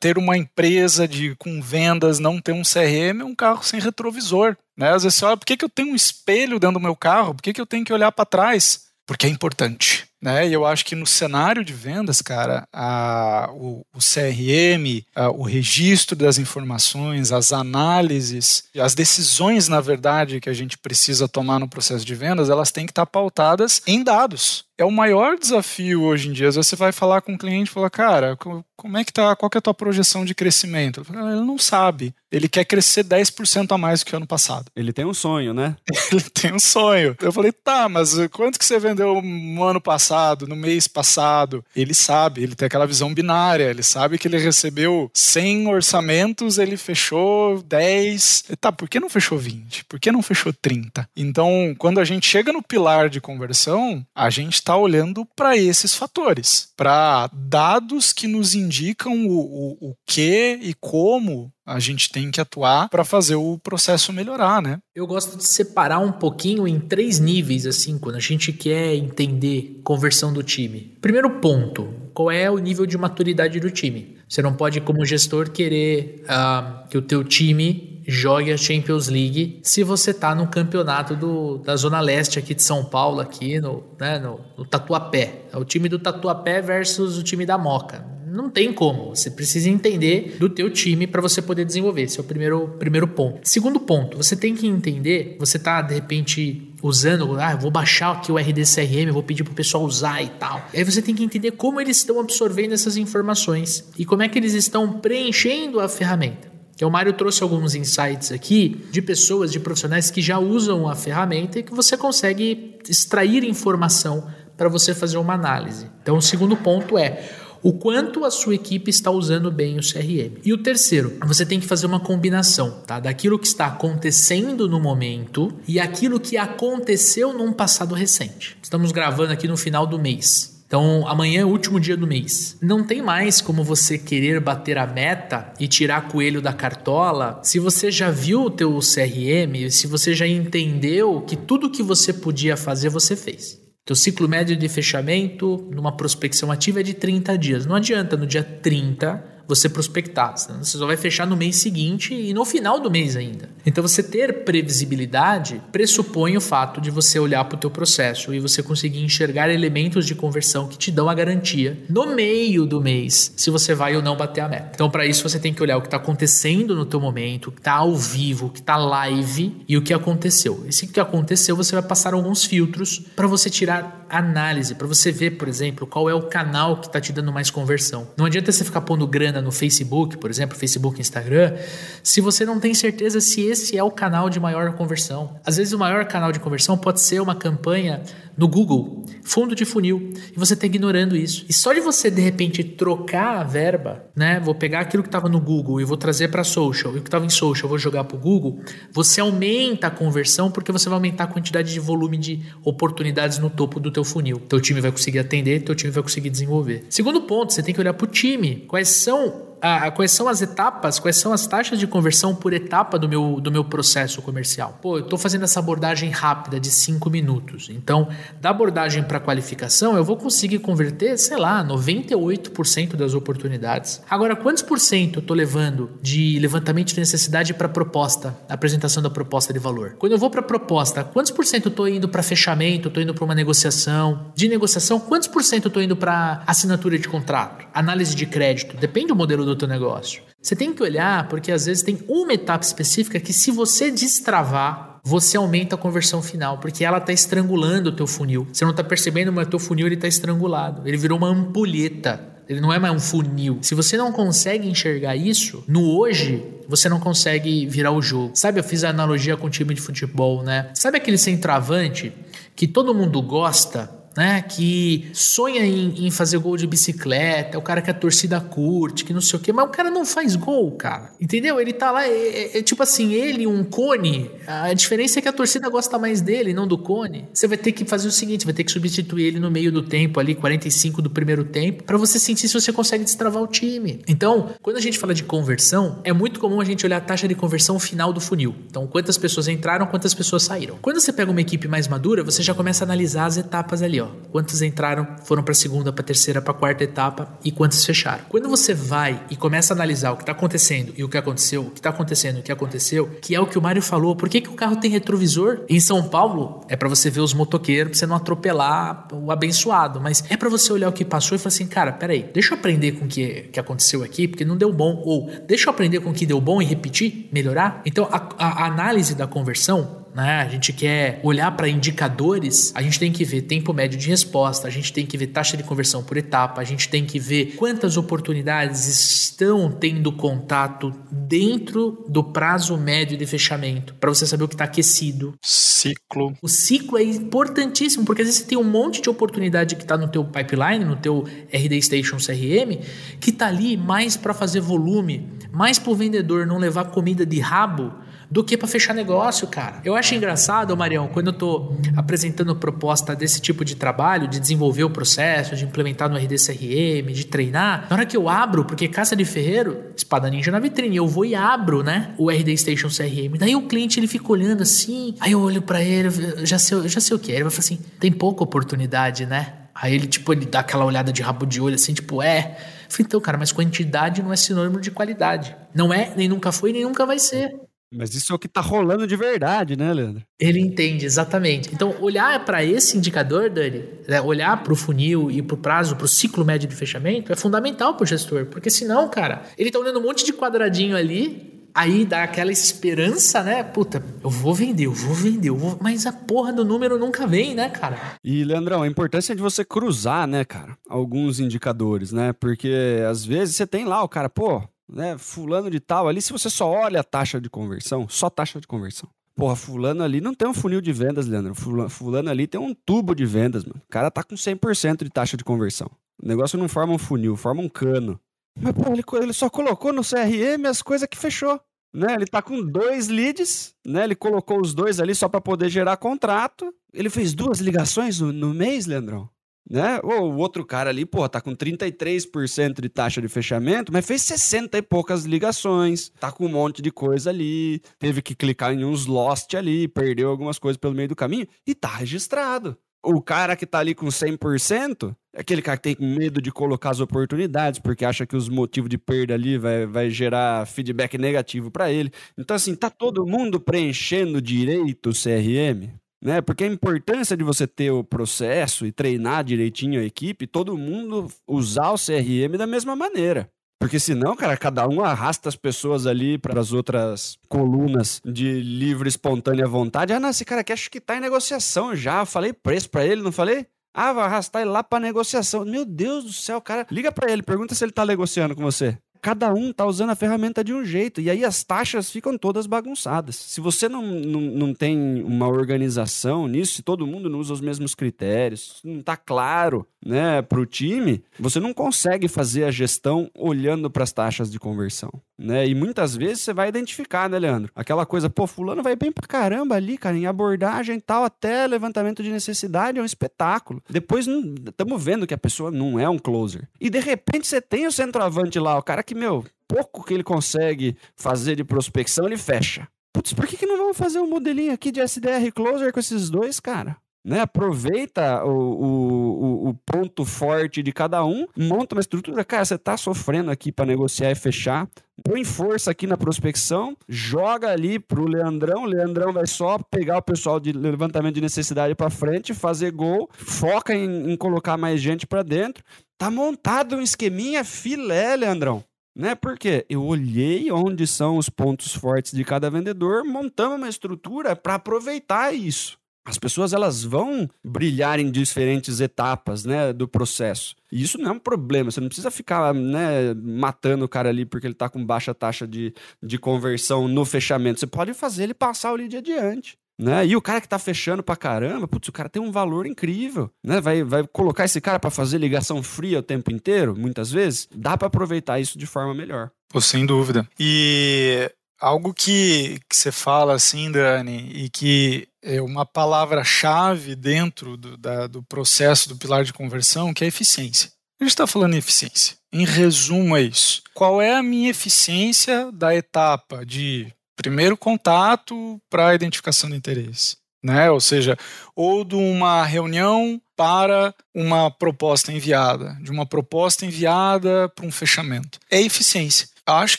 ter uma empresa de com vendas, não ter um CRM, é um carro sem retrovisor. Né? Às vezes você olha, por que, que eu tenho um espelho dentro do meu carro? Por que, que eu tenho que olhar para trás? Porque é importante. Né? E eu acho que no cenário de vendas, cara, a, o, o CRM, a, o registro das informações, as análises, as decisões, na verdade, que a gente precisa tomar no processo de vendas, elas têm que estar pautadas em dados é o maior desafio hoje em dia. Você vai falar com o cliente e falar, cara, como é que tá? Qual que é a tua projeção de crescimento? Ele não sabe. Ele quer crescer 10% a mais do que o ano passado. Ele tem um sonho, né? Ele tem um sonho. Eu falei, tá, mas quanto que você vendeu no ano passado, no mês passado? Ele sabe, ele tem aquela visão binária. Ele sabe que ele recebeu 100 orçamentos, ele fechou 10. Tá, por que não fechou 20? Por que não fechou 30? Então, quando a gente chega no pilar de conversão, a gente está olhando para esses fatores, para dados que nos indicam o, o, o que e como a gente tem que atuar para fazer o processo melhorar, né? Eu gosto de separar um pouquinho em três níveis, assim, quando a gente quer entender conversão do time. Primeiro ponto, qual é o nível de maturidade do time? Você não pode, como gestor, querer uh, que o teu time jogue a Champions League se você tá no campeonato do, da Zona Leste aqui de São Paulo, aqui no, né, no, no Tatuapé. É o time do Tatuapé versus o time da Moca. Não tem como. Você precisa entender do teu time para você poder desenvolver. Esse é o primeiro, primeiro ponto. Segundo ponto, você tem que entender, você tá de repente usando, ah, vou baixar aqui o RDCRM, vou pedir pro pessoal usar e tal. Aí você tem que entender como eles estão absorvendo essas informações e como é que eles estão preenchendo a ferramenta. Que o Mário trouxe alguns insights aqui de pessoas, de profissionais que já usam a ferramenta e que você consegue extrair informação para você fazer uma análise. Então, o segundo ponto é o quanto a sua equipe está usando bem o CRM. E o terceiro, você tem que fazer uma combinação, tá? Daquilo que está acontecendo no momento e aquilo que aconteceu num passado recente. Estamos gravando aqui no final do mês. Então, amanhã é o último dia do mês. Não tem mais como você querer bater a meta e tirar coelho da cartola se você já viu o teu CRM, se você já entendeu que tudo que você podia fazer, você fez. Teu ciclo médio de fechamento numa prospecção ativa é de 30 dias. Não adianta no dia 30 você prospectar. Você só vai fechar no mês seguinte e no final do mês ainda. Então você ter previsibilidade pressupõe o fato de você olhar para o teu processo e você conseguir enxergar elementos de conversão que te dão a garantia no meio do mês se você vai ou não bater a meta. Então para isso você tem que olhar o que está acontecendo no teu momento, o que está ao vivo, o que está live e o que aconteceu. Esse que aconteceu você vai passar alguns filtros para você tirar análise, para você ver, por exemplo, qual é o canal que está te dando mais conversão. Não adianta você ficar pondo grana no Facebook, por exemplo, Facebook, Instagram, se você não tem certeza se esse é o canal de maior conversão. Às vezes o maior canal de conversão pode ser uma campanha no Google, fundo de funil, e você está ignorando isso. E só de você de repente trocar a verba, né? Vou pegar aquilo que estava no Google e vou trazer para social, e o que estava em social vou jogar para o Google, você aumenta a conversão porque você vai aumentar a quantidade de volume de oportunidades no topo do teu funil. Teu time vai conseguir atender, teu time vai conseguir desenvolver. Segundo ponto, você tem que olhar para o time. Quais são não! Quais são as etapas, quais são as taxas de conversão por etapa do meu, do meu processo comercial. Pô, eu estou fazendo essa abordagem rápida de 5 minutos. Então, da abordagem para qualificação, eu vou conseguir converter, sei lá, 98% das oportunidades. Agora, quantos por cento eu estou levando de levantamento de necessidade para proposta, apresentação da proposta de valor? Quando eu vou para proposta, quantos por cento eu estou indo para fechamento, estou indo para uma negociação? De negociação, quantos por cento eu estou indo para assinatura de contrato? Análise de crédito, depende do modelo do teu negócio. Você tem que olhar porque às vezes tem uma etapa específica que se você destravar, você aumenta a conversão final, porque ela está estrangulando o teu funil. Você não está percebendo, mas o teu funil está estrangulado. Ele virou uma ampulheta. Ele não é mais um funil. Se você não consegue enxergar isso, no hoje, você não consegue virar o jogo. Sabe, eu fiz a analogia com o time de futebol, né? Sabe aquele centroavante que todo mundo gosta, né, que sonha em, em, fazer gol de bicicleta, é o cara que a torcida curte, que não sei o quê, mas o cara não faz gol, cara. Entendeu? Ele tá lá, é, é, é tipo assim, ele, um cone, a diferença é que a torcida gosta mais dele, não do cone. Você vai ter que fazer o seguinte, vai ter que substituir ele no meio do tempo ali, 45 do primeiro tempo, para você sentir se você consegue destravar o time. Então, quando a gente fala de conversão, é muito comum a gente olhar a taxa de conversão final do funil. Então, quantas pessoas entraram, quantas pessoas saíram. Quando você pega uma equipe mais madura, você já começa a analisar as etapas ali, ó. Quantos entraram, foram para a segunda, para a terceira, para a quarta etapa e quantos fecharam. Quando você vai e começa a analisar o que está acontecendo e o que aconteceu, o que está acontecendo o que aconteceu, que é o que o Mário falou, por que, que o carro tem retrovisor? Em São Paulo é para você ver os motoqueiros, para você não atropelar o abençoado, mas é para você olhar o que passou e falar assim, cara, peraí, deixa eu aprender com o que, que aconteceu aqui, porque não deu bom, ou deixa eu aprender com o que deu bom e repetir, melhorar. Então a, a análise da conversão né? A gente quer olhar para indicadores, a gente tem que ver tempo médio de resposta, a gente tem que ver taxa de conversão por etapa, a gente tem que ver quantas oportunidades estão tendo contato dentro do prazo médio de fechamento, para você saber o que está aquecido. Ciclo. O ciclo é importantíssimo, porque às vezes você tem um monte de oportunidade que está no teu pipeline, no teu RD Station CRM, que está ali mais para fazer volume, mais para o vendedor não levar comida de rabo do que para fechar negócio, cara. Eu acho engraçado, Marião, quando eu tô apresentando proposta desse tipo de trabalho, de desenvolver o processo, de implementar no RDCRM, de treinar, na hora que eu abro, porque Casa de Ferreiro, espada ninja na vitrine, eu vou e abro, né, o RD Station CRM. Daí o cliente ele fica olhando assim, aí eu olho para ele, já sei, já sei o que é. Ele vai falar assim: tem pouca oportunidade, né? Aí ele, tipo, ele dá aquela olhada de rabo de olho assim, tipo, é. Eu falei, então, cara, mas quantidade não é sinônimo de qualidade. Não é, nem nunca foi, nem nunca vai ser. Mas isso é o que tá rolando de verdade, né, Leandro? Ele entende, exatamente. Então, olhar para esse indicador, Dani, né, olhar para o funil e para o prazo, para o ciclo médio de fechamento, é fundamental para o gestor. Porque senão, cara, ele tá olhando um monte de quadradinho ali, aí dá aquela esperança, né? Puta, eu vou vender, eu vou vender, eu vou... mas a porra do número nunca vem, né, cara? E, Leandrão, a importância é de você cruzar, né, cara, alguns indicadores, né? Porque às vezes você tem lá o cara, pô, né, fulano de tal ali, se você só olha a taxa de conversão, só taxa de conversão. Porra, fulano ali não tem um funil de vendas, Leandro. Fulano, fulano ali tem um tubo de vendas, mano. O cara tá com 100% de taxa de conversão. O negócio não forma um funil, forma um cano. Mas, pô, ele, ele só colocou no CRM as coisas que fechou. Né? Ele tá com dois leads, né? Ele colocou os dois ali só para poder gerar contrato. Ele fez duas ligações no, no mês, Leandrão. Né? O outro cara ali, pô, tá com 33% de taxa de fechamento, mas fez 60 e poucas ligações, tá com um monte de coisa ali, teve que clicar em uns lost ali, perdeu algumas coisas pelo meio do caminho e tá registrado. O cara que tá ali com 100%, é aquele cara que tem medo de colocar as oportunidades, porque acha que os motivos de perda ali vai, vai gerar feedback negativo para ele. Então, assim, tá todo mundo preenchendo direito o CRM? Né? Porque a importância de você ter o processo e treinar direitinho a equipe, todo mundo usar o CRM da mesma maneira. Porque senão, cara, cada um arrasta as pessoas ali para as outras colunas de livre, espontânea vontade. Ah, não, esse cara aqui acho que tá em negociação já. Eu falei preço para ele, não falei? Ah, vai arrastar ele lá para negociação. Meu Deus do céu, cara. Liga para ele, pergunta se ele tá negociando com você cada um está usando a ferramenta de um jeito. E aí as taxas ficam todas bagunçadas. Se você não, não, não tem uma organização nisso, se todo mundo não usa os mesmos critérios, não está claro né, para o time, você não consegue fazer a gestão olhando para as taxas de conversão. Né? E muitas vezes você vai identificar, né, Leandro? Aquela coisa, pô, fulano vai bem pra caramba ali, cara, em abordagem tal, até levantamento de necessidade é um espetáculo. Depois estamos vendo que a pessoa não é um closer. E de repente você tem o centroavante lá, o cara que, meu, pouco que ele consegue fazer de prospecção, ele fecha. Putz, por que, que não vamos fazer um modelinho aqui de SDR closer com esses dois, cara? Né? Aproveita o, o, o, ponto forte de cada um, monta uma estrutura. Cara, você tá sofrendo aqui para negociar e fechar. Põe força aqui na prospecção, joga ali pro Leandrão. O Leandrão vai só pegar o pessoal de levantamento de necessidade para frente, fazer gol, foca em, em colocar mais gente para dentro. Tá montado um esqueminha filé, Leandrão né? Porque eu olhei onde são os pontos fortes de cada vendedor, montamos uma estrutura para aproveitar isso as pessoas elas vão brilhar em diferentes etapas né, do processo. E isso não é um problema. Você não precisa ficar né, matando o cara ali porque ele está com baixa taxa de, de conversão no fechamento. Você pode fazer ele passar o lead adiante. Né? E o cara que tá fechando pra caramba, putz, o cara tem um valor incrível, né? Vai, vai colocar esse cara para fazer ligação fria o tempo inteiro, muitas vezes, dá para aproveitar isso de forma melhor. Sem dúvida. E algo que, que você fala assim, Dani, e que é uma palavra-chave dentro do, da, do processo do pilar de conversão, que é eficiência. A gente está falando em eficiência. Em resumo, é isso. Qual é a minha eficiência da etapa de primeiro contato para a identificação do interesse? Né? Ou seja, ou de uma reunião para uma proposta enviada, de uma proposta enviada para um fechamento. É eficiência acho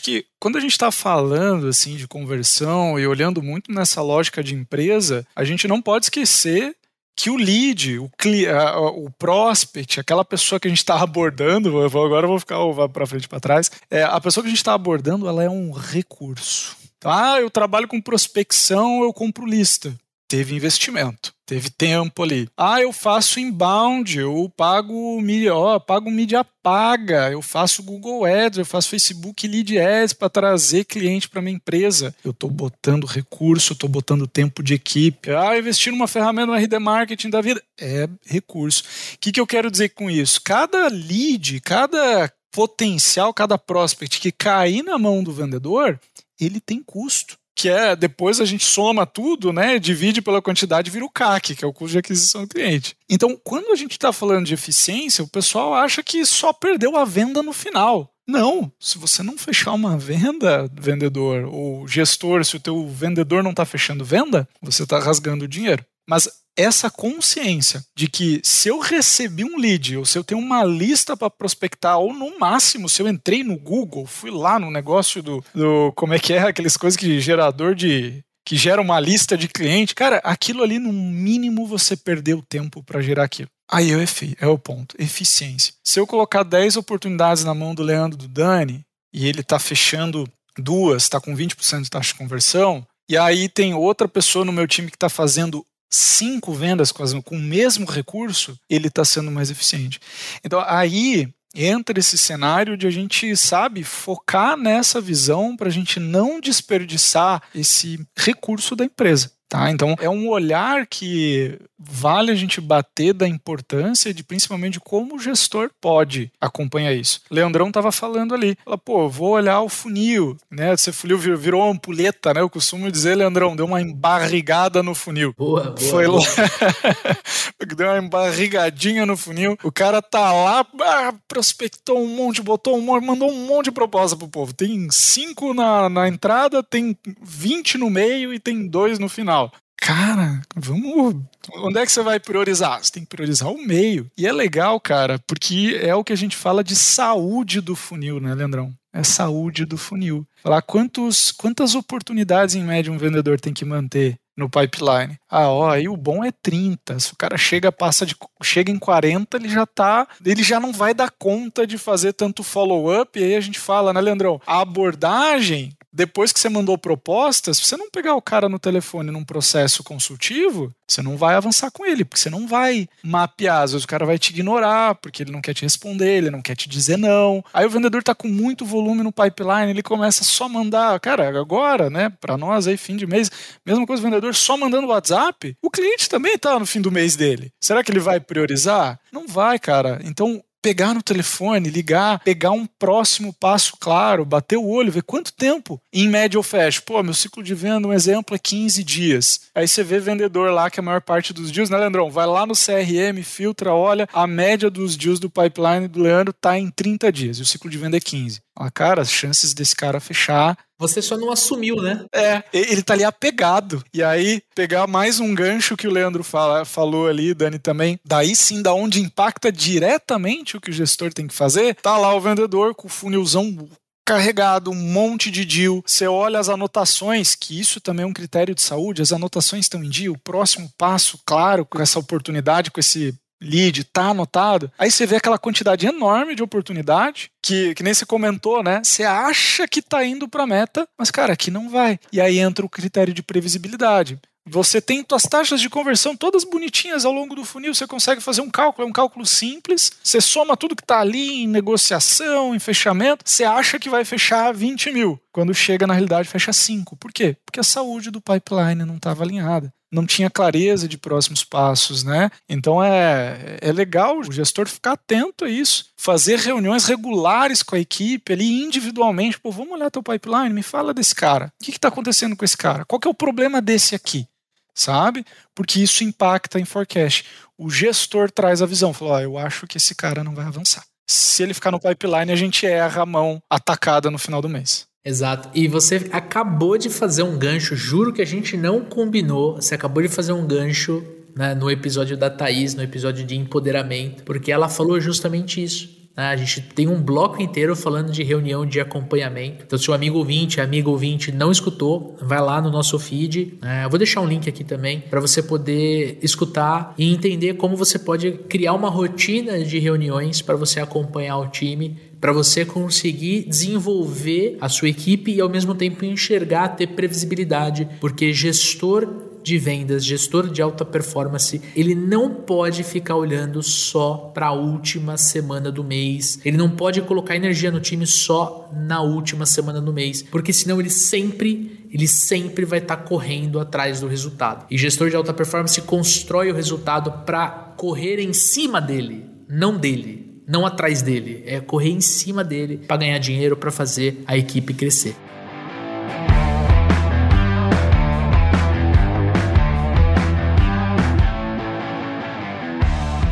que quando a gente está falando assim de conversão e olhando muito nessa lógica de empresa, a gente não pode esquecer que o lead, o, o prospect, aquela pessoa que a gente está abordando, agora eu vou ficar para frente para trás, é, a pessoa que a gente está abordando, ela é um recurso. Ah, eu trabalho com prospecção, eu compro lista teve investimento, teve tempo ali. Ah, eu faço inbound, eu pago mídia, ó, pago mídia paga, eu faço Google Ads, eu faço Facebook Lead Ads para trazer cliente para minha empresa. Eu estou botando recurso, estou botando tempo de equipe. Ah, investir numa ferramenta no RD Marketing da vida é recurso. O que, que eu quero dizer com isso? Cada lead, cada potencial, cada prospect que cair na mão do vendedor, ele tem custo que é depois a gente soma tudo, né, divide pela quantidade vira o CAC, que é o custo de aquisição do cliente. Então, quando a gente está falando de eficiência, o pessoal acha que só perdeu a venda no final. Não, se você não fechar uma venda, vendedor ou gestor, se o teu vendedor não está fechando venda, você está rasgando dinheiro. Mas essa consciência de que se eu recebi um lead, ou se eu tenho uma lista para prospectar, ou no máximo, se eu entrei no Google, fui lá no negócio do, do como é que é, aqueles coisas que gerador de que gera uma lista de cliente, cara, aquilo ali no mínimo você perdeu tempo para gerar aquilo. Aí é, é o ponto, eficiência. Se eu colocar 10 oportunidades na mão do Leandro do Dani e ele está fechando duas, está com 20% de taxa de conversão, e aí tem outra pessoa no meu time que está fazendo cinco vendas com, com o mesmo recurso, ele está sendo mais eficiente. Então aí entra esse cenário de a gente, sabe, focar nessa visão para a gente não desperdiçar esse recurso da empresa. Tá? Então é um olhar que vale a gente bater da importância de principalmente de como o gestor pode acompanhar isso. Leandrão estava falando ali, fala, pô, vou olhar o funil, né? Esse funil virou, uma ampulheta, né? Eu costumo dizer, Leandrão, deu uma embarrigada no funil. Boa, boa. Foi boa. lá, deu uma embarrigadinha no funil. O cara tá lá, ah, prospectou um monte, botou um monte, mandou um monte de proposta pro povo. Tem cinco na, na entrada, tem 20 no meio e tem dois no final cara, vamos. Onde é que você vai priorizar? Você tem que priorizar o meio. E é legal, cara, porque é o que a gente fala de saúde do funil, né, Leandrão? É saúde do funil. Falar quantos, quantas oportunidades em média um vendedor tem que manter no pipeline. Ah, ó, aí o bom é 30. Se o cara chega, passa de chega em 40, ele já tá, ele já não vai dar conta de fazer tanto follow up, e aí a gente fala, né, Leandrão? A abordagem depois que você mandou propostas, se você não pegar o cara no telefone num processo consultivo, você não vai avançar com ele, porque você não vai mapear. Às vezes o cara vai te ignorar, porque ele não quer te responder, ele não quer te dizer não. Aí o vendedor tá com muito volume no pipeline, ele começa só a mandar, cara, agora, né, para nós aí, fim de mês, mesma coisa, o vendedor só mandando WhatsApp, o cliente também tá no fim do mês dele. Será que ele vai priorizar? Não vai, cara. Então, pegar no telefone, ligar, pegar um próximo passo claro, bater o olho, ver quanto tempo em média eu fecho. Pô, meu ciclo de venda, um exemplo, é 15 dias. Aí você vê vendedor lá que a maior parte dos dias, né, Leandrão? Vai lá no CRM, filtra, olha, a média dos dias do pipeline do Leandro tá em 30 dias e o ciclo de venda é 15. Ah, cara, as chances desse cara fechar você só não assumiu, né? É, ele tá ali apegado. E aí, pegar mais um gancho que o Leandro fala, falou ali, Dani também, daí sim, da onde impacta diretamente o que o gestor tem que fazer, tá lá o vendedor com o funilzão carregado, um monte de deal. Você olha as anotações, que isso também é um critério de saúde, as anotações estão em dia, o próximo passo, claro, com essa oportunidade, com esse lead, tá anotado. Aí você vê aquela quantidade enorme de oportunidade que, que nem você comentou, né? Você acha que tá indo para meta, mas cara, aqui não vai. E aí entra o critério de previsibilidade. Você tem suas taxas de conversão todas bonitinhas ao longo do funil, você consegue fazer um cálculo, é um cálculo simples, você soma tudo que está ali em negociação, em fechamento, você acha que vai fechar 20 mil. Quando chega, na realidade, fecha 5. Por quê? Porque a saúde do pipeline não estava alinhada não tinha clareza de próximos passos, né? Então é, é legal o gestor ficar atento a isso, fazer reuniões regulares com a equipe ali individualmente. Pô, vamos olhar teu pipeline, me fala desse cara. O que está acontecendo com esse cara? Qual que é o problema desse aqui? Sabe? Porque isso impacta em forecast. O gestor traz a visão, falou: ah, eu acho que esse cara não vai avançar. Se ele ficar no pipeline, a gente erra a mão atacada no final do mês. Exato. E você acabou de fazer um gancho, juro que a gente não combinou. Você acabou de fazer um gancho né, no episódio da Thaís, no episódio de empoderamento, porque ela falou justamente isso. Né? A gente tem um bloco inteiro falando de reunião de acompanhamento. Então, se o amigo ouvinte, amigo ouvinte não escutou, vai lá no nosso feed. Né? Eu vou deixar um link aqui também para você poder escutar e entender como você pode criar uma rotina de reuniões para você acompanhar o time para você conseguir desenvolver a sua equipe e ao mesmo tempo enxergar, ter previsibilidade, porque gestor de vendas, gestor de alta performance, ele não pode ficar olhando só para a última semana do mês. Ele não pode colocar energia no time só na última semana do mês, porque senão ele sempre, ele sempre vai estar tá correndo atrás do resultado. E gestor de alta performance constrói o resultado para correr em cima dele, não dele não atrás dele, é correr em cima dele para ganhar dinheiro, para fazer a equipe crescer.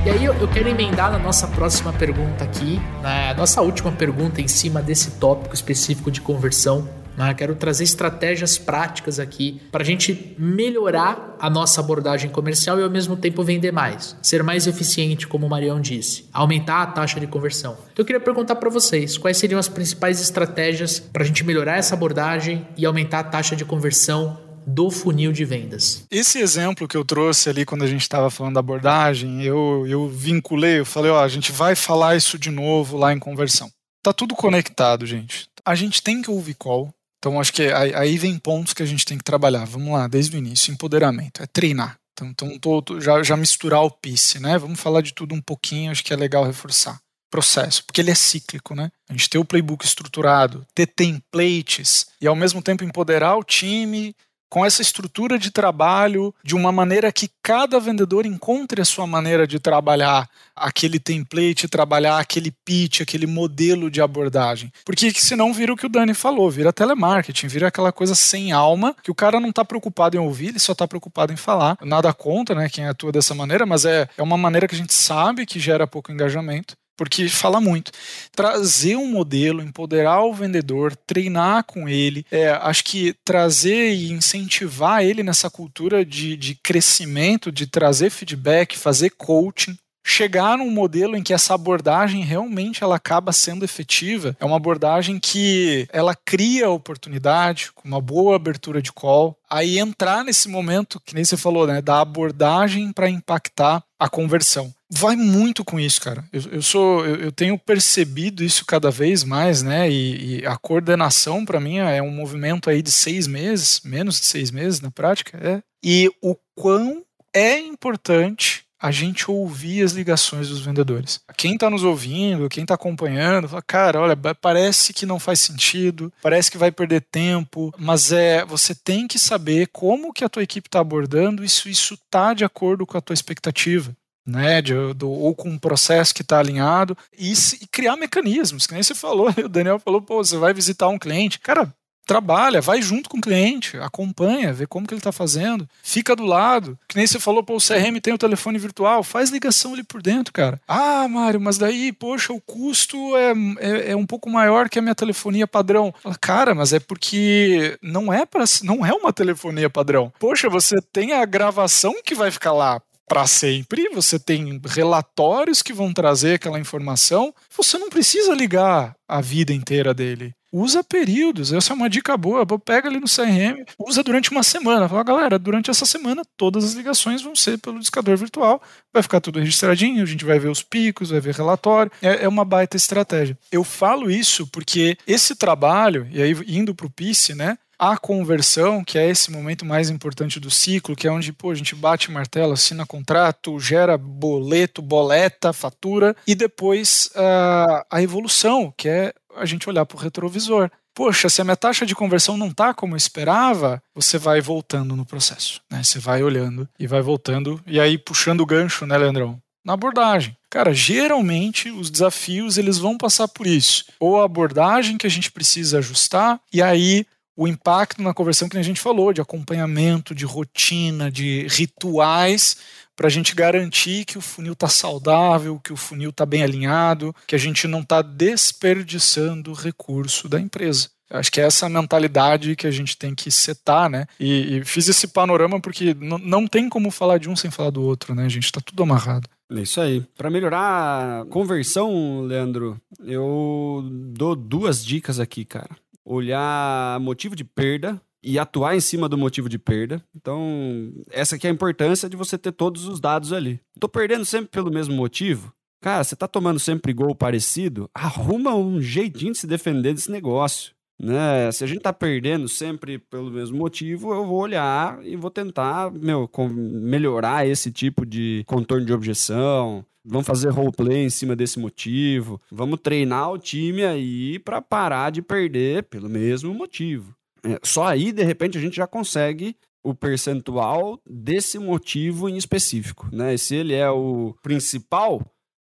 E aí eu quero emendar na nossa próxima pergunta aqui, na nossa última pergunta em cima desse tópico específico de conversão, né? Quero trazer estratégias práticas aqui para a gente melhorar a nossa abordagem comercial e ao mesmo tempo vender mais, ser mais eficiente, como o Marião disse, aumentar a taxa de conversão. Então eu queria perguntar para vocês quais seriam as principais estratégias para a gente melhorar essa abordagem e aumentar a taxa de conversão do funil de vendas. Esse exemplo que eu trouxe ali quando a gente estava falando da abordagem, eu, eu vinculei, eu falei, ó, a gente vai falar isso de novo lá em conversão. Tá tudo conectado, gente. A gente tem que ouvir call, então, acho que aí vem pontos que a gente tem que trabalhar. Vamos lá, desde o início. Empoderamento, é treinar. Então, então tô, já, já misturar o PICE, né? Vamos falar de tudo um pouquinho, acho que é legal reforçar. Processo, porque ele é cíclico, né? A gente ter o playbook estruturado, ter templates e ao mesmo tempo empoderar o time, com essa estrutura de trabalho de uma maneira que cada vendedor encontre a sua maneira de trabalhar aquele template, trabalhar aquele pitch, aquele modelo de abordagem. Porque senão vira o que o Dani falou, vira telemarketing, vira aquela coisa sem alma, que o cara não está preocupado em ouvir, ele só está preocupado em falar. Nada contra, né, quem atua dessa maneira, mas é, é uma maneira que a gente sabe que gera pouco engajamento porque fala muito. Trazer um modelo, empoderar o vendedor, treinar com ele, é, acho que trazer e incentivar ele nessa cultura de, de crescimento, de trazer feedback, fazer coaching, chegar num modelo em que essa abordagem realmente ela acaba sendo efetiva. É uma abordagem que ela cria oportunidade, com uma boa abertura de call. Aí entrar nesse momento, que nem você falou, né, da abordagem para impactar a conversão. Vai muito com isso, cara. Eu, eu sou, eu, eu, tenho percebido isso cada vez mais, né? E, e a coordenação para mim é um movimento aí de seis meses, menos de seis meses na prática, é. E o quão é importante a gente ouvir as ligações dos vendedores. Quem está nos ouvindo, quem está acompanhando, fala, cara, olha, parece que não faz sentido, parece que vai perder tempo, mas é você tem que saber como que a tua equipe está abordando isso, isso está de acordo com a tua expectativa. Né, de, do, ou com um processo que está alinhado e, e, criar mecanismos, que nem você falou, o Daniel falou, pô, você vai visitar um cliente, cara, trabalha, vai junto com o cliente, acompanha, vê como que ele está fazendo, fica do lado. Que nem você falou, pô, o CRM tem o telefone virtual, faz ligação ali por dentro, cara. Ah, Mário, mas daí, poxa, o custo é, é, é um pouco maior que a minha telefonia padrão. Cara, mas é porque não é para não é uma telefonia padrão. Poxa, você tem a gravação que vai ficar lá para sempre, você tem relatórios que vão trazer aquela informação, você não precisa ligar a vida inteira dele usa períodos. Essa é uma dica boa. Pega ali no CRM, usa durante uma semana. Fala, galera, durante essa semana todas as ligações vão ser pelo discador virtual. Vai ficar tudo registradinho, a gente vai ver os picos, vai ver relatório. É, é uma baita estratégia. Eu falo isso porque esse trabalho, e aí indo para o PICE, né? A conversão, que é esse momento mais importante do ciclo, que é onde pô, a gente bate martelo, assina contrato, gera boleto, boleta, fatura, e depois uh, a evolução, que é a gente olhar para o retrovisor. Poxa, se a minha taxa de conversão não está como eu esperava, você vai voltando no processo. Né? Você vai olhando e vai voltando, e aí puxando o gancho, né, Leandrão? Na abordagem. Cara, geralmente os desafios eles vão passar por isso. Ou a abordagem que a gente precisa ajustar, e aí o impacto na conversão que a gente falou, de acompanhamento, de rotina, de rituais, para a gente garantir que o funil está saudável, que o funil está bem alinhado, que a gente não está desperdiçando o recurso da empresa. Acho que é essa mentalidade que a gente tem que setar, né? E, e fiz esse panorama porque não tem como falar de um sem falar do outro, né? A gente está tudo amarrado. É isso aí. Para melhorar a conversão, Leandro, eu dou duas dicas aqui, cara olhar motivo de perda e atuar em cima do motivo de perda. Então, essa aqui é a importância de você ter todos os dados ali. Tô perdendo sempre pelo mesmo motivo? Cara, você tá tomando sempre gol parecido? Arruma um jeitinho de se defender desse negócio. Né? Se a gente tá perdendo sempre pelo mesmo motivo, eu vou olhar e vou tentar, meu, melhorar esse tipo de contorno de objeção, Vamos fazer roleplay em cima desse motivo. Vamos treinar o time aí para parar de perder pelo mesmo motivo. É, só aí, de repente, a gente já consegue o percentual desse motivo em específico, né? E se ele é o principal,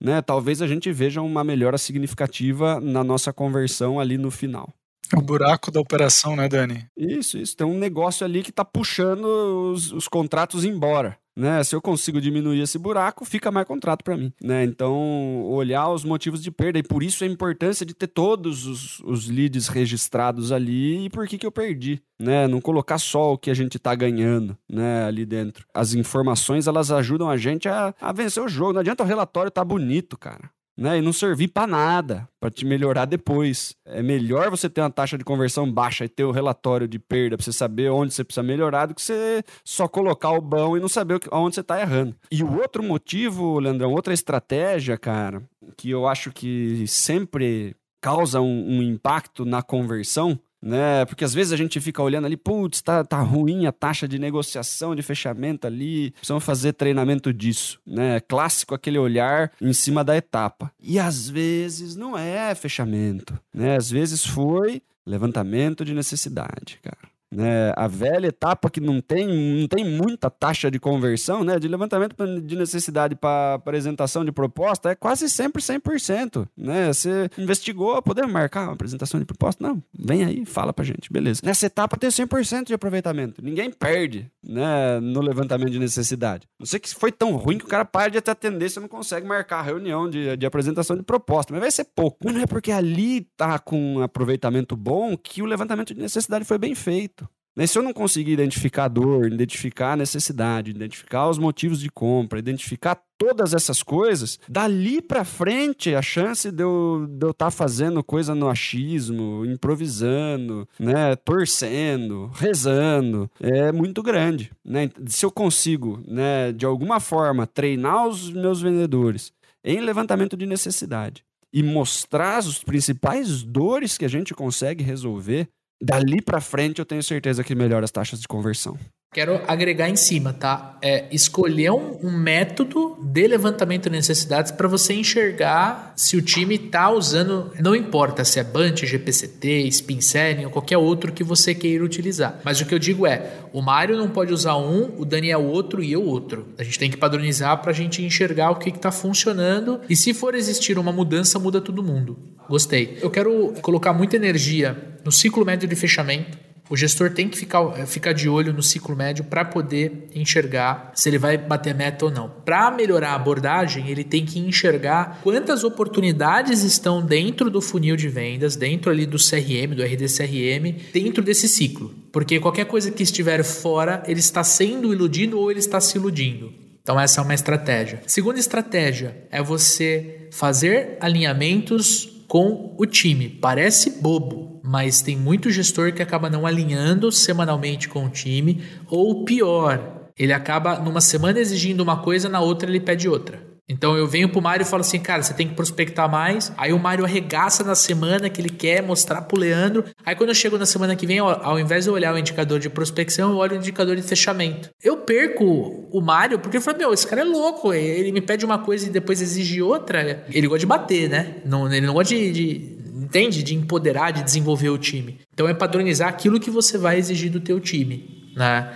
né? Talvez a gente veja uma melhora significativa na nossa conversão ali no final. O buraco da operação, né, Dani? Isso, isso. Tem um negócio ali que está puxando os, os contratos embora né? Se eu consigo diminuir esse buraco, fica mais contrato para mim, né? Então, olhar os motivos de perda e por isso a importância de ter todos os, os leads registrados ali e por que que eu perdi, né? Não colocar só o que a gente tá ganhando, né, ali dentro. As informações, elas ajudam a gente a, a vencer o jogo. Não adianta o relatório tá bonito, cara né? E não servir para nada, para te melhorar depois. É melhor você ter uma taxa de conversão baixa e ter o relatório de perda para você saber onde você precisa melhorar do que você só colocar o bom e não saber onde você tá errando. E o outro motivo, Leandrão, outra estratégia, cara, que eu acho que sempre causa um, um impacto na conversão né? Porque às vezes a gente fica olhando ali, putz, tá, tá ruim a taxa de negociação, de fechamento ali, precisamos fazer treinamento disso, né? Clássico aquele olhar em cima da etapa. E às vezes não é fechamento, né? Às vezes foi levantamento de necessidade, cara. Né, a velha etapa que não tem, não tem muita taxa de conversão, né, de levantamento de necessidade para apresentação de proposta, é quase sempre 100%, né, você investigou, podemos marcar uma apresentação de proposta? Não, vem aí, fala pra gente, beleza. Nessa etapa tem 100% de aproveitamento, ninguém perde, né, no levantamento de necessidade. Não sei que foi tão ruim que o cara para de te atender, você não consegue marcar a reunião de, de apresentação de proposta, mas vai ser pouco. Não é porque ali tá com um aproveitamento bom que o levantamento de necessidade foi bem feito. Né? Se eu não conseguir identificar a dor, identificar a necessidade, identificar os motivos de compra, identificar todas essas coisas, dali para frente a chance de eu estar de eu tá fazendo coisa no achismo, improvisando, né, torcendo, rezando, é muito grande. Né? Se eu consigo, né, de alguma forma, treinar os meus vendedores em levantamento de necessidade e mostrar os principais dores que a gente consegue resolver, dali para frente eu tenho certeza que melhora as taxas de conversão. Quero agregar em cima, tá? É escolher um, um método de levantamento de necessidades para você enxergar se o time está usando, não importa se é Bunch, GPCT, Spin Selling ou qualquer outro que você queira utilizar. Mas o que eu digo é, o Mário não pode usar um, o Daniel outro e eu outro. A gente tem que padronizar para a gente enxergar o que está funcionando e se for existir uma mudança, muda todo mundo. Gostei. Eu quero colocar muita energia no ciclo médio de fechamento o gestor tem que ficar, eh, ficar de olho no ciclo médio para poder enxergar se ele vai bater meta ou não. Para melhorar a abordagem, ele tem que enxergar quantas oportunidades estão dentro do funil de vendas, dentro ali do CRM, do RDCRM, dentro desse ciclo. Porque qualquer coisa que estiver fora, ele está sendo iludido ou ele está se iludindo. Então, essa é uma estratégia. Segunda estratégia é você fazer alinhamentos com o time. Parece bobo, mas tem muito gestor que acaba não alinhando semanalmente com o time, ou pior, ele acaba numa semana exigindo uma coisa, na outra ele pede outra. Então eu venho pro Mário e falo assim, cara, você tem que prospectar mais. Aí o Mário arregaça na semana que ele quer mostrar pro Leandro. Aí quando eu chego na semana que vem, ao invés de eu olhar o indicador de prospecção, eu olho o indicador de fechamento. Eu perco o Mário porque eu falo, meu, esse cara é louco. Ele me pede uma coisa e depois exige outra. Ele gosta de bater, né? Não, ele não gosta de, de entende? De empoderar, de desenvolver o time. Então é padronizar aquilo que você vai exigir do teu time, né?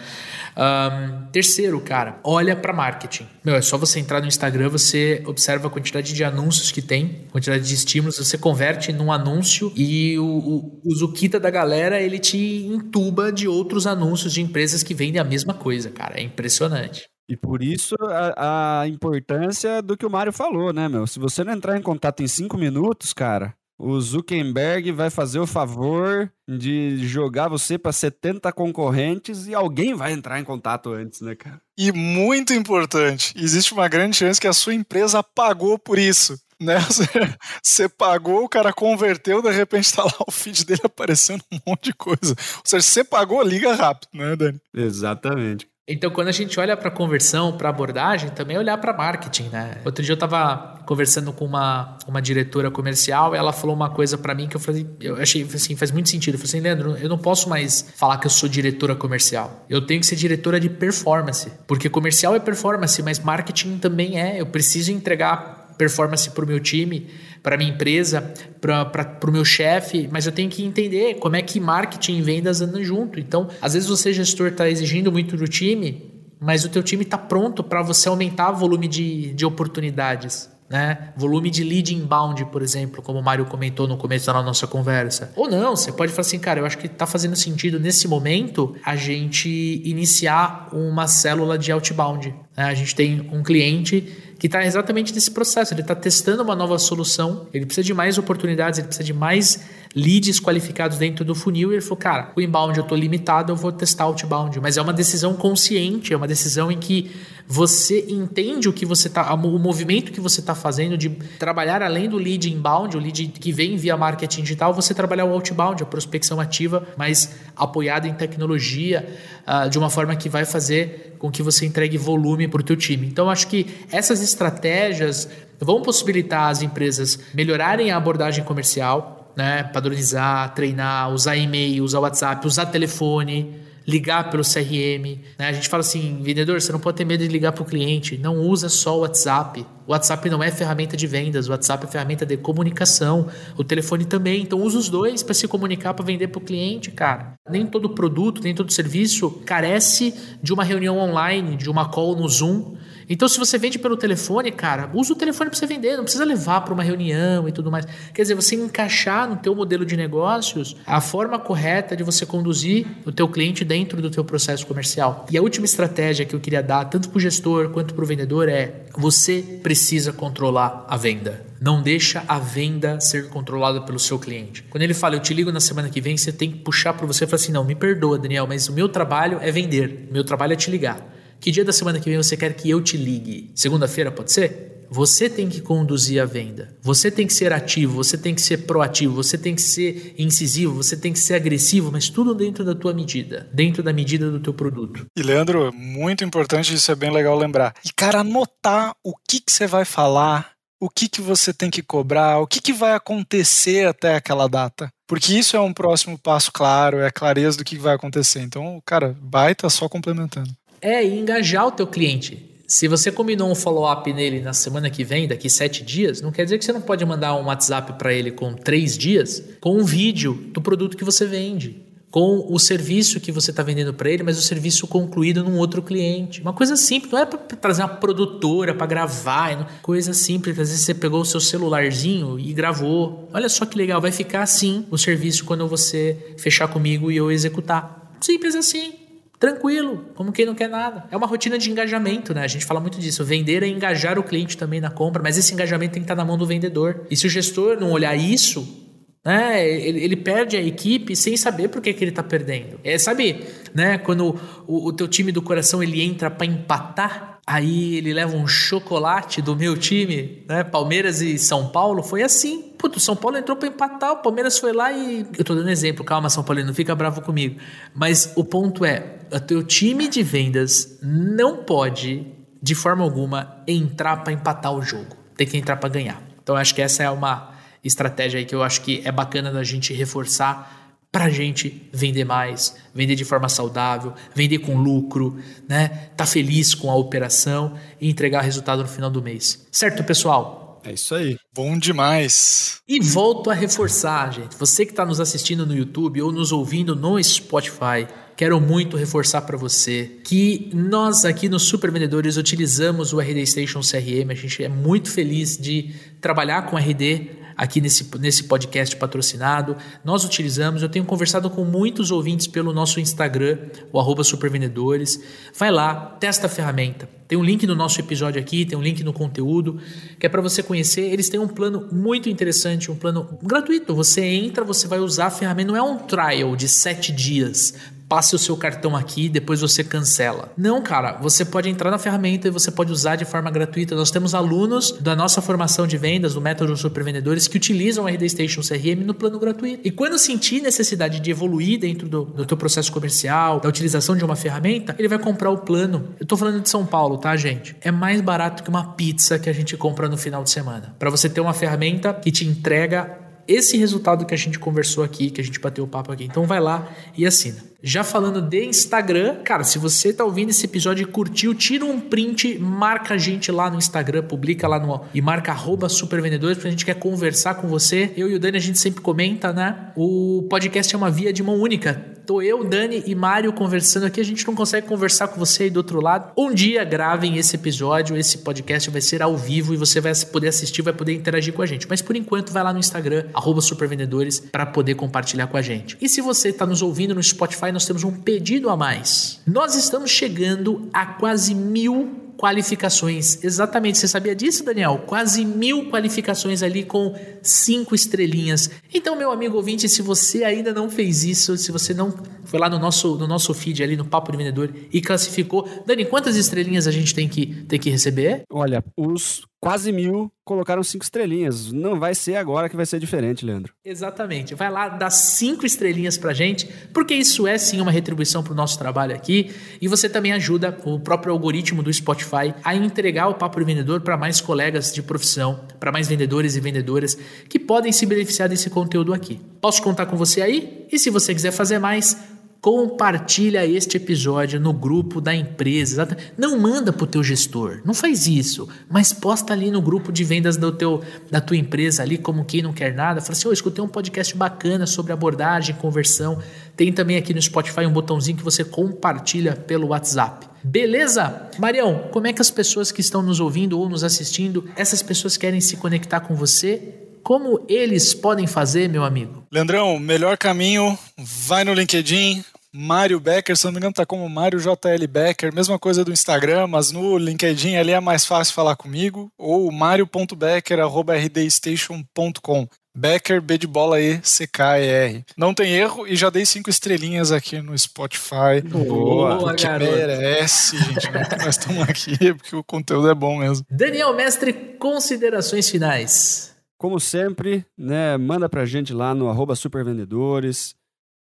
Um, terceiro, cara, olha para marketing. Meu, é só você entrar no Instagram, você observa a quantidade de anúncios que tem, quantidade de estímulos, você converte num anúncio e o, o, o Zuquita da galera, ele te entuba de outros anúncios de empresas que vendem a mesma coisa, cara. É impressionante. E por isso a, a importância do que o Mário falou, né, meu? Se você não entrar em contato em cinco minutos, cara, o Zuckerberg vai fazer o favor de jogar você para 70 concorrentes e alguém vai entrar em contato antes, né, cara? E muito importante, existe uma grande chance que a sua empresa pagou por isso. Né? Você pagou, o cara converteu, de repente tá lá o feed dele aparecendo um monte de coisa. Ou seja, você pagou, liga rápido, né, Dani? Exatamente. Então, quando a gente olha para conversão, para abordagem, também é olhar para marketing, né? Outro dia eu estava conversando com uma, uma diretora comercial ela falou uma coisa para mim que eu falei, eu achei assim, faz muito sentido. Eu falei assim, Leandro, eu não posso mais falar que eu sou diretora comercial. Eu tenho que ser diretora de performance, porque comercial é performance, mas marketing também é. Eu preciso entregar performance para o meu time para minha empresa, para o meu chefe, mas eu tenho que entender como é que marketing e vendas andam junto. Então, às vezes você, gestor, está exigindo muito do time, mas o teu time está pronto para você aumentar o volume de, de oportunidades. Né? Volume de lead inbound, por exemplo, como o Mário comentou no começo da nossa conversa. Ou não, você pode falar assim, cara, eu acho que está fazendo sentido nesse momento a gente iniciar uma célula de outbound. Né? A gente tem um cliente que está exatamente nesse processo. Ele está testando uma nova solução, ele precisa de mais oportunidades, ele precisa de mais leads qualificados dentro do funil. E ele falou, cara, o inbound eu estou limitado, eu vou testar outbound. Mas é uma decisão consciente, é uma decisão em que você entende o que você tá, o movimento que você está fazendo de trabalhar além do lead inbound, o lead que vem via marketing digital, você trabalhar o outbound, a prospecção ativa, mas apoiada em tecnologia, uh, de uma forma que vai fazer com que você entregue volume para o teu time. Então, acho que essas estratégias vão possibilitar as empresas melhorarem a abordagem comercial, né, padronizar, treinar, usar e-mail, usar WhatsApp, usar telefone, ligar pelo CRM. Né? A gente fala assim, vendedor, você não pode ter medo de ligar para o cliente. Não usa só o WhatsApp. O WhatsApp não é ferramenta de vendas, o WhatsApp é ferramenta de comunicação. O telefone também. Então usa os dois para se comunicar, para vender para o cliente, cara. Nem todo produto, nem todo serviço carece de uma reunião online, de uma call no Zoom. Então, se você vende pelo telefone, cara, usa o telefone para você vender, não precisa levar para uma reunião e tudo mais. Quer dizer, você encaixar no teu modelo de negócios a forma correta de você conduzir o teu cliente dentro do teu processo comercial. E a última estratégia que eu queria dar, tanto para o gestor quanto para o vendedor, é você precisa controlar a venda. Não deixa a venda ser controlada pelo seu cliente. Quando ele fala, eu te ligo na semana que vem, você tem que puxar para você e falar assim, não, me perdoa, Daniel, mas o meu trabalho é vender, o meu trabalho é te ligar. Que dia da semana que vem você quer que eu te ligue? Segunda-feira pode ser? Você tem que conduzir a venda. Você tem que ser ativo, você tem que ser proativo, você tem que ser incisivo, você tem que ser agressivo, mas tudo dentro da tua medida, dentro da medida do teu produto. E Leandro, muito importante, isso é bem legal lembrar. E cara, anotar o que, que você vai falar, o que, que você tem que cobrar, o que, que vai acontecer até aquela data. Porque isso é um próximo passo claro, é a clareza do que vai acontecer. Então, cara, baita só complementando. É engajar o teu cliente. Se você combinou um follow-up nele na semana que vem, daqui sete dias, não quer dizer que você não pode mandar um WhatsApp para ele com três dias, com um vídeo do produto que você vende, com o serviço que você está vendendo para ele, mas o serviço concluído num outro cliente. Uma coisa simples, não é para trazer uma produtora para gravar, não. coisa simples. Às vezes você pegou o seu celularzinho e gravou. Olha só que legal, vai ficar assim o serviço quando você fechar comigo e eu executar. Simples assim tranquilo, como quem não quer nada. É uma rotina de engajamento, né? A gente fala muito disso. Vender é engajar o cliente também na compra, mas esse engajamento tem que estar na mão do vendedor. E se o gestor não olhar isso, né, ele, ele perde a equipe sem saber por que, que ele está perdendo. É, sabe, né, quando o, o teu time do coração ele entra para empatar, aí ele leva um chocolate do meu time, né, Palmeiras e São Paulo, foi assim. Puto, São Paulo entrou para empatar, o Palmeiras foi lá e. Eu tô dando exemplo, calma, São Paulo, não fica bravo comigo. Mas o ponto é: o teu time de vendas não pode, de forma alguma, entrar para empatar o jogo. Tem que entrar para ganhar. Então, acho que essa é uma estratégia aí que eu acho que é bacana da gente reforçar para a gente vender mais, vender de forma saudável, vender com lucro, né? Tá feliz com a operação e entregar resultado no final do mês. Certo, pessoal? É isso aí. Bom demais. E volto a reforçar, gente. Você que está nos assistindo no YouTube ou nos ouvindo no Spotify, quero muito reforçar para você que nós aqui no Super Vendedores utilizamos o RD Station CRM. A gente é muito feliz de trabalhar com RD aqui nesse, nesse podcast patrocinado. Nós utilizamos, eu tenho conversado com muitos ouvintes pelo nosso Instagram, o arroba supervendedores. Vai lá, testa a ferramenta. Tem um link no nosso episódio aqui, tem um link no conteúdo, que é para você conhecer. Eles têm um plano muito interessante, um plano gratuito. Você entra, você vai usar a ferramenta, não é um trial de sete dias passe o seu cartão aqui, depois você cancela. Não, cara, você pode entrar na ferramenta e você pode usar de forma gratuita. Nós temos alunos da nossa formação de vendas, do método Super Vendedores, que utilizam o RD Station CRM no plano gratuito. E quando sentir necessidade de evoluir dentro do, do teu processo comercial, da utilização de uma ferramenta, ele vai comprar o plano. Eu tô falando de São Paulo, tá, gente? É mais barato que uma pizza que a gente compra no final de semana. Para você ter uma ferramenta que te entrega esse resultado que a gente conversou aqui, que a gente bateu o papo aqui. Então vai lá e assina. Já falando de Instagram, cara, se você tá ouvindo esse episódio e curtiu, tira um print, marca a gente lá no Instagram, publica lá no e marca arroba supervendedores, porque a gente quer conversar com você. Eu e o Dani, a gente sempre comenta, né? O podcast é uma via de mão única. Tô eu, Dani e Mário conversando aqui, a gente não consegue conversar com você aí do outro lado. Um dia gravem esse episódio, esse podcast vai ser ao vivo e você vai poder assistir, vai poder interagir com a gente. Mas por enquanto, vai lá no Instagram, arroba supervendedores, para poder compartilhar com a gente. E se você tá nos ouvindo no Spotify, nós temos um pedido a mais. Nós estamos chegando a quase mil qualificações. Exatamente, você sabia disso, Daniel? Quase mil qualificações ali com cinco estrelinhas. Então, meu amigo ouvinte, se você ainda não fez isso, se você não foi lá no nosso, no nosso feed ali no Papo de Vendedor e classificou, Dani, quantas estrelinhas a gente tem que, tem que receber? Olha, os quase mil colocaram cinco estrelinhas. Não vai ser agora que vai ser diferente, Leandro. Exatamente. Vai lá, dá cinco estrelinhas pra gente, porque isso é sim uma retribuição pro nosso trabalho aqui. E você também ajuda o próprio algoritmo do Spotify a entregar o Papo de Vendedor para mais colegas de profissão, para mais vendedores e vendedoras que podem se beneficiar desse conteúdo aqui. Posso contar com você aí? E se você quiser fazer mais, compartilha este episódio no grupo da empresa. Não manda pro teu gestor, não faz isso, mas posta ali no grupo de vendas do teu, da tua empresa ali como quem não quer nada. Fala assim, oh, escutei um podcast bacana sobre abordagem, conversão. Tem também aqui no Spotify um botãozinho que você compartilha pelo WhatsApp. Beleza? Marião, como é que as pessoas que estão nos ouvindo ou nos assistindo, essas pessoas querem se conectar com você? Como eles podem fazer, meu amigo? Leandrão, melhor caminho, vai no LinkedIn, Mário Becker, se não me engano, tá como Mário JL Becker, mesma coisa do Instagram, mas no LinkedIn ali é mais fácil falar comigo, ou mario.becker.rdstation.com. Becker, B de bola E, C, K, E, R. Não tem erro e já dei cinco estrelinhas aqui no Spotify. Boa, porque garoto. merece, gente. É que nós estamos aqui porque o conteúdo é bom mesmo. Daniel Mestre, considerações finais. Como sempre, né, manda pra gente lá no arroba supervendedores.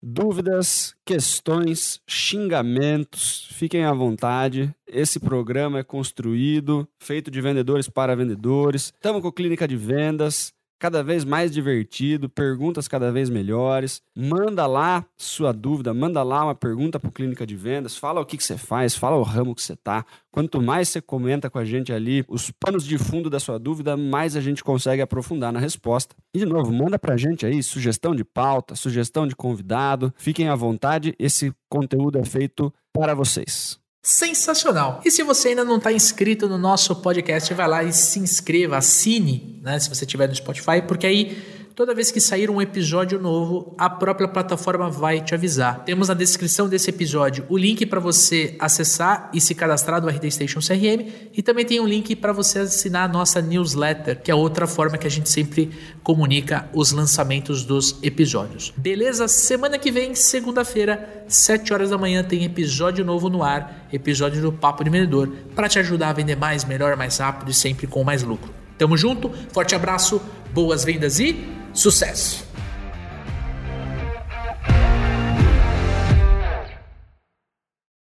Dúvidas, questões, xingamentos, fiquem à vontade. Esse programa é construído, feito de vendedores para vendedores. Estamos com clínica de vendas cada vez mais divertido, perguntas cada vez melhores. Manda lá sua dúvida, manda lá uma pergunta para Clínica de Vendas, fala o que, que você faz, fala o ramo que você tá. Quanto mais você comenta com a gente ali os panos de fundo da sua dúvida, mais a gente consegue aprofundar na resposta. E de novo, manda pra gente aí sugestão de pauta, sugestão de convidado. Fiquem à vontade, esse conteúdo é feito para vocês. Sensacional! E se você ainda não está inscrito no nosso podcast, vai lá e se inscreva, assine, né? Se você estiver no Spotify, porque aí toda vez que sair um episódio novo, a própria plataforma vai te avisar. Temos na descrição desse episódio o link para você acessar e se cadastrar do RD Station CRM e também tem um link para você assinar a nossa newsletter, que é outra forma que a gente sempre comunica os lançamentos dos episódios. Beleza? Semana que vem, segunda-feira, 7 horas da manhã, tem episódio novo no ar, episódio do Papo de Vendedor, para te ajudar a vender mais, melhor, mais rápido e sempre com mais lucro. Tamo junto, forte abraço, boas vendas e sucesso!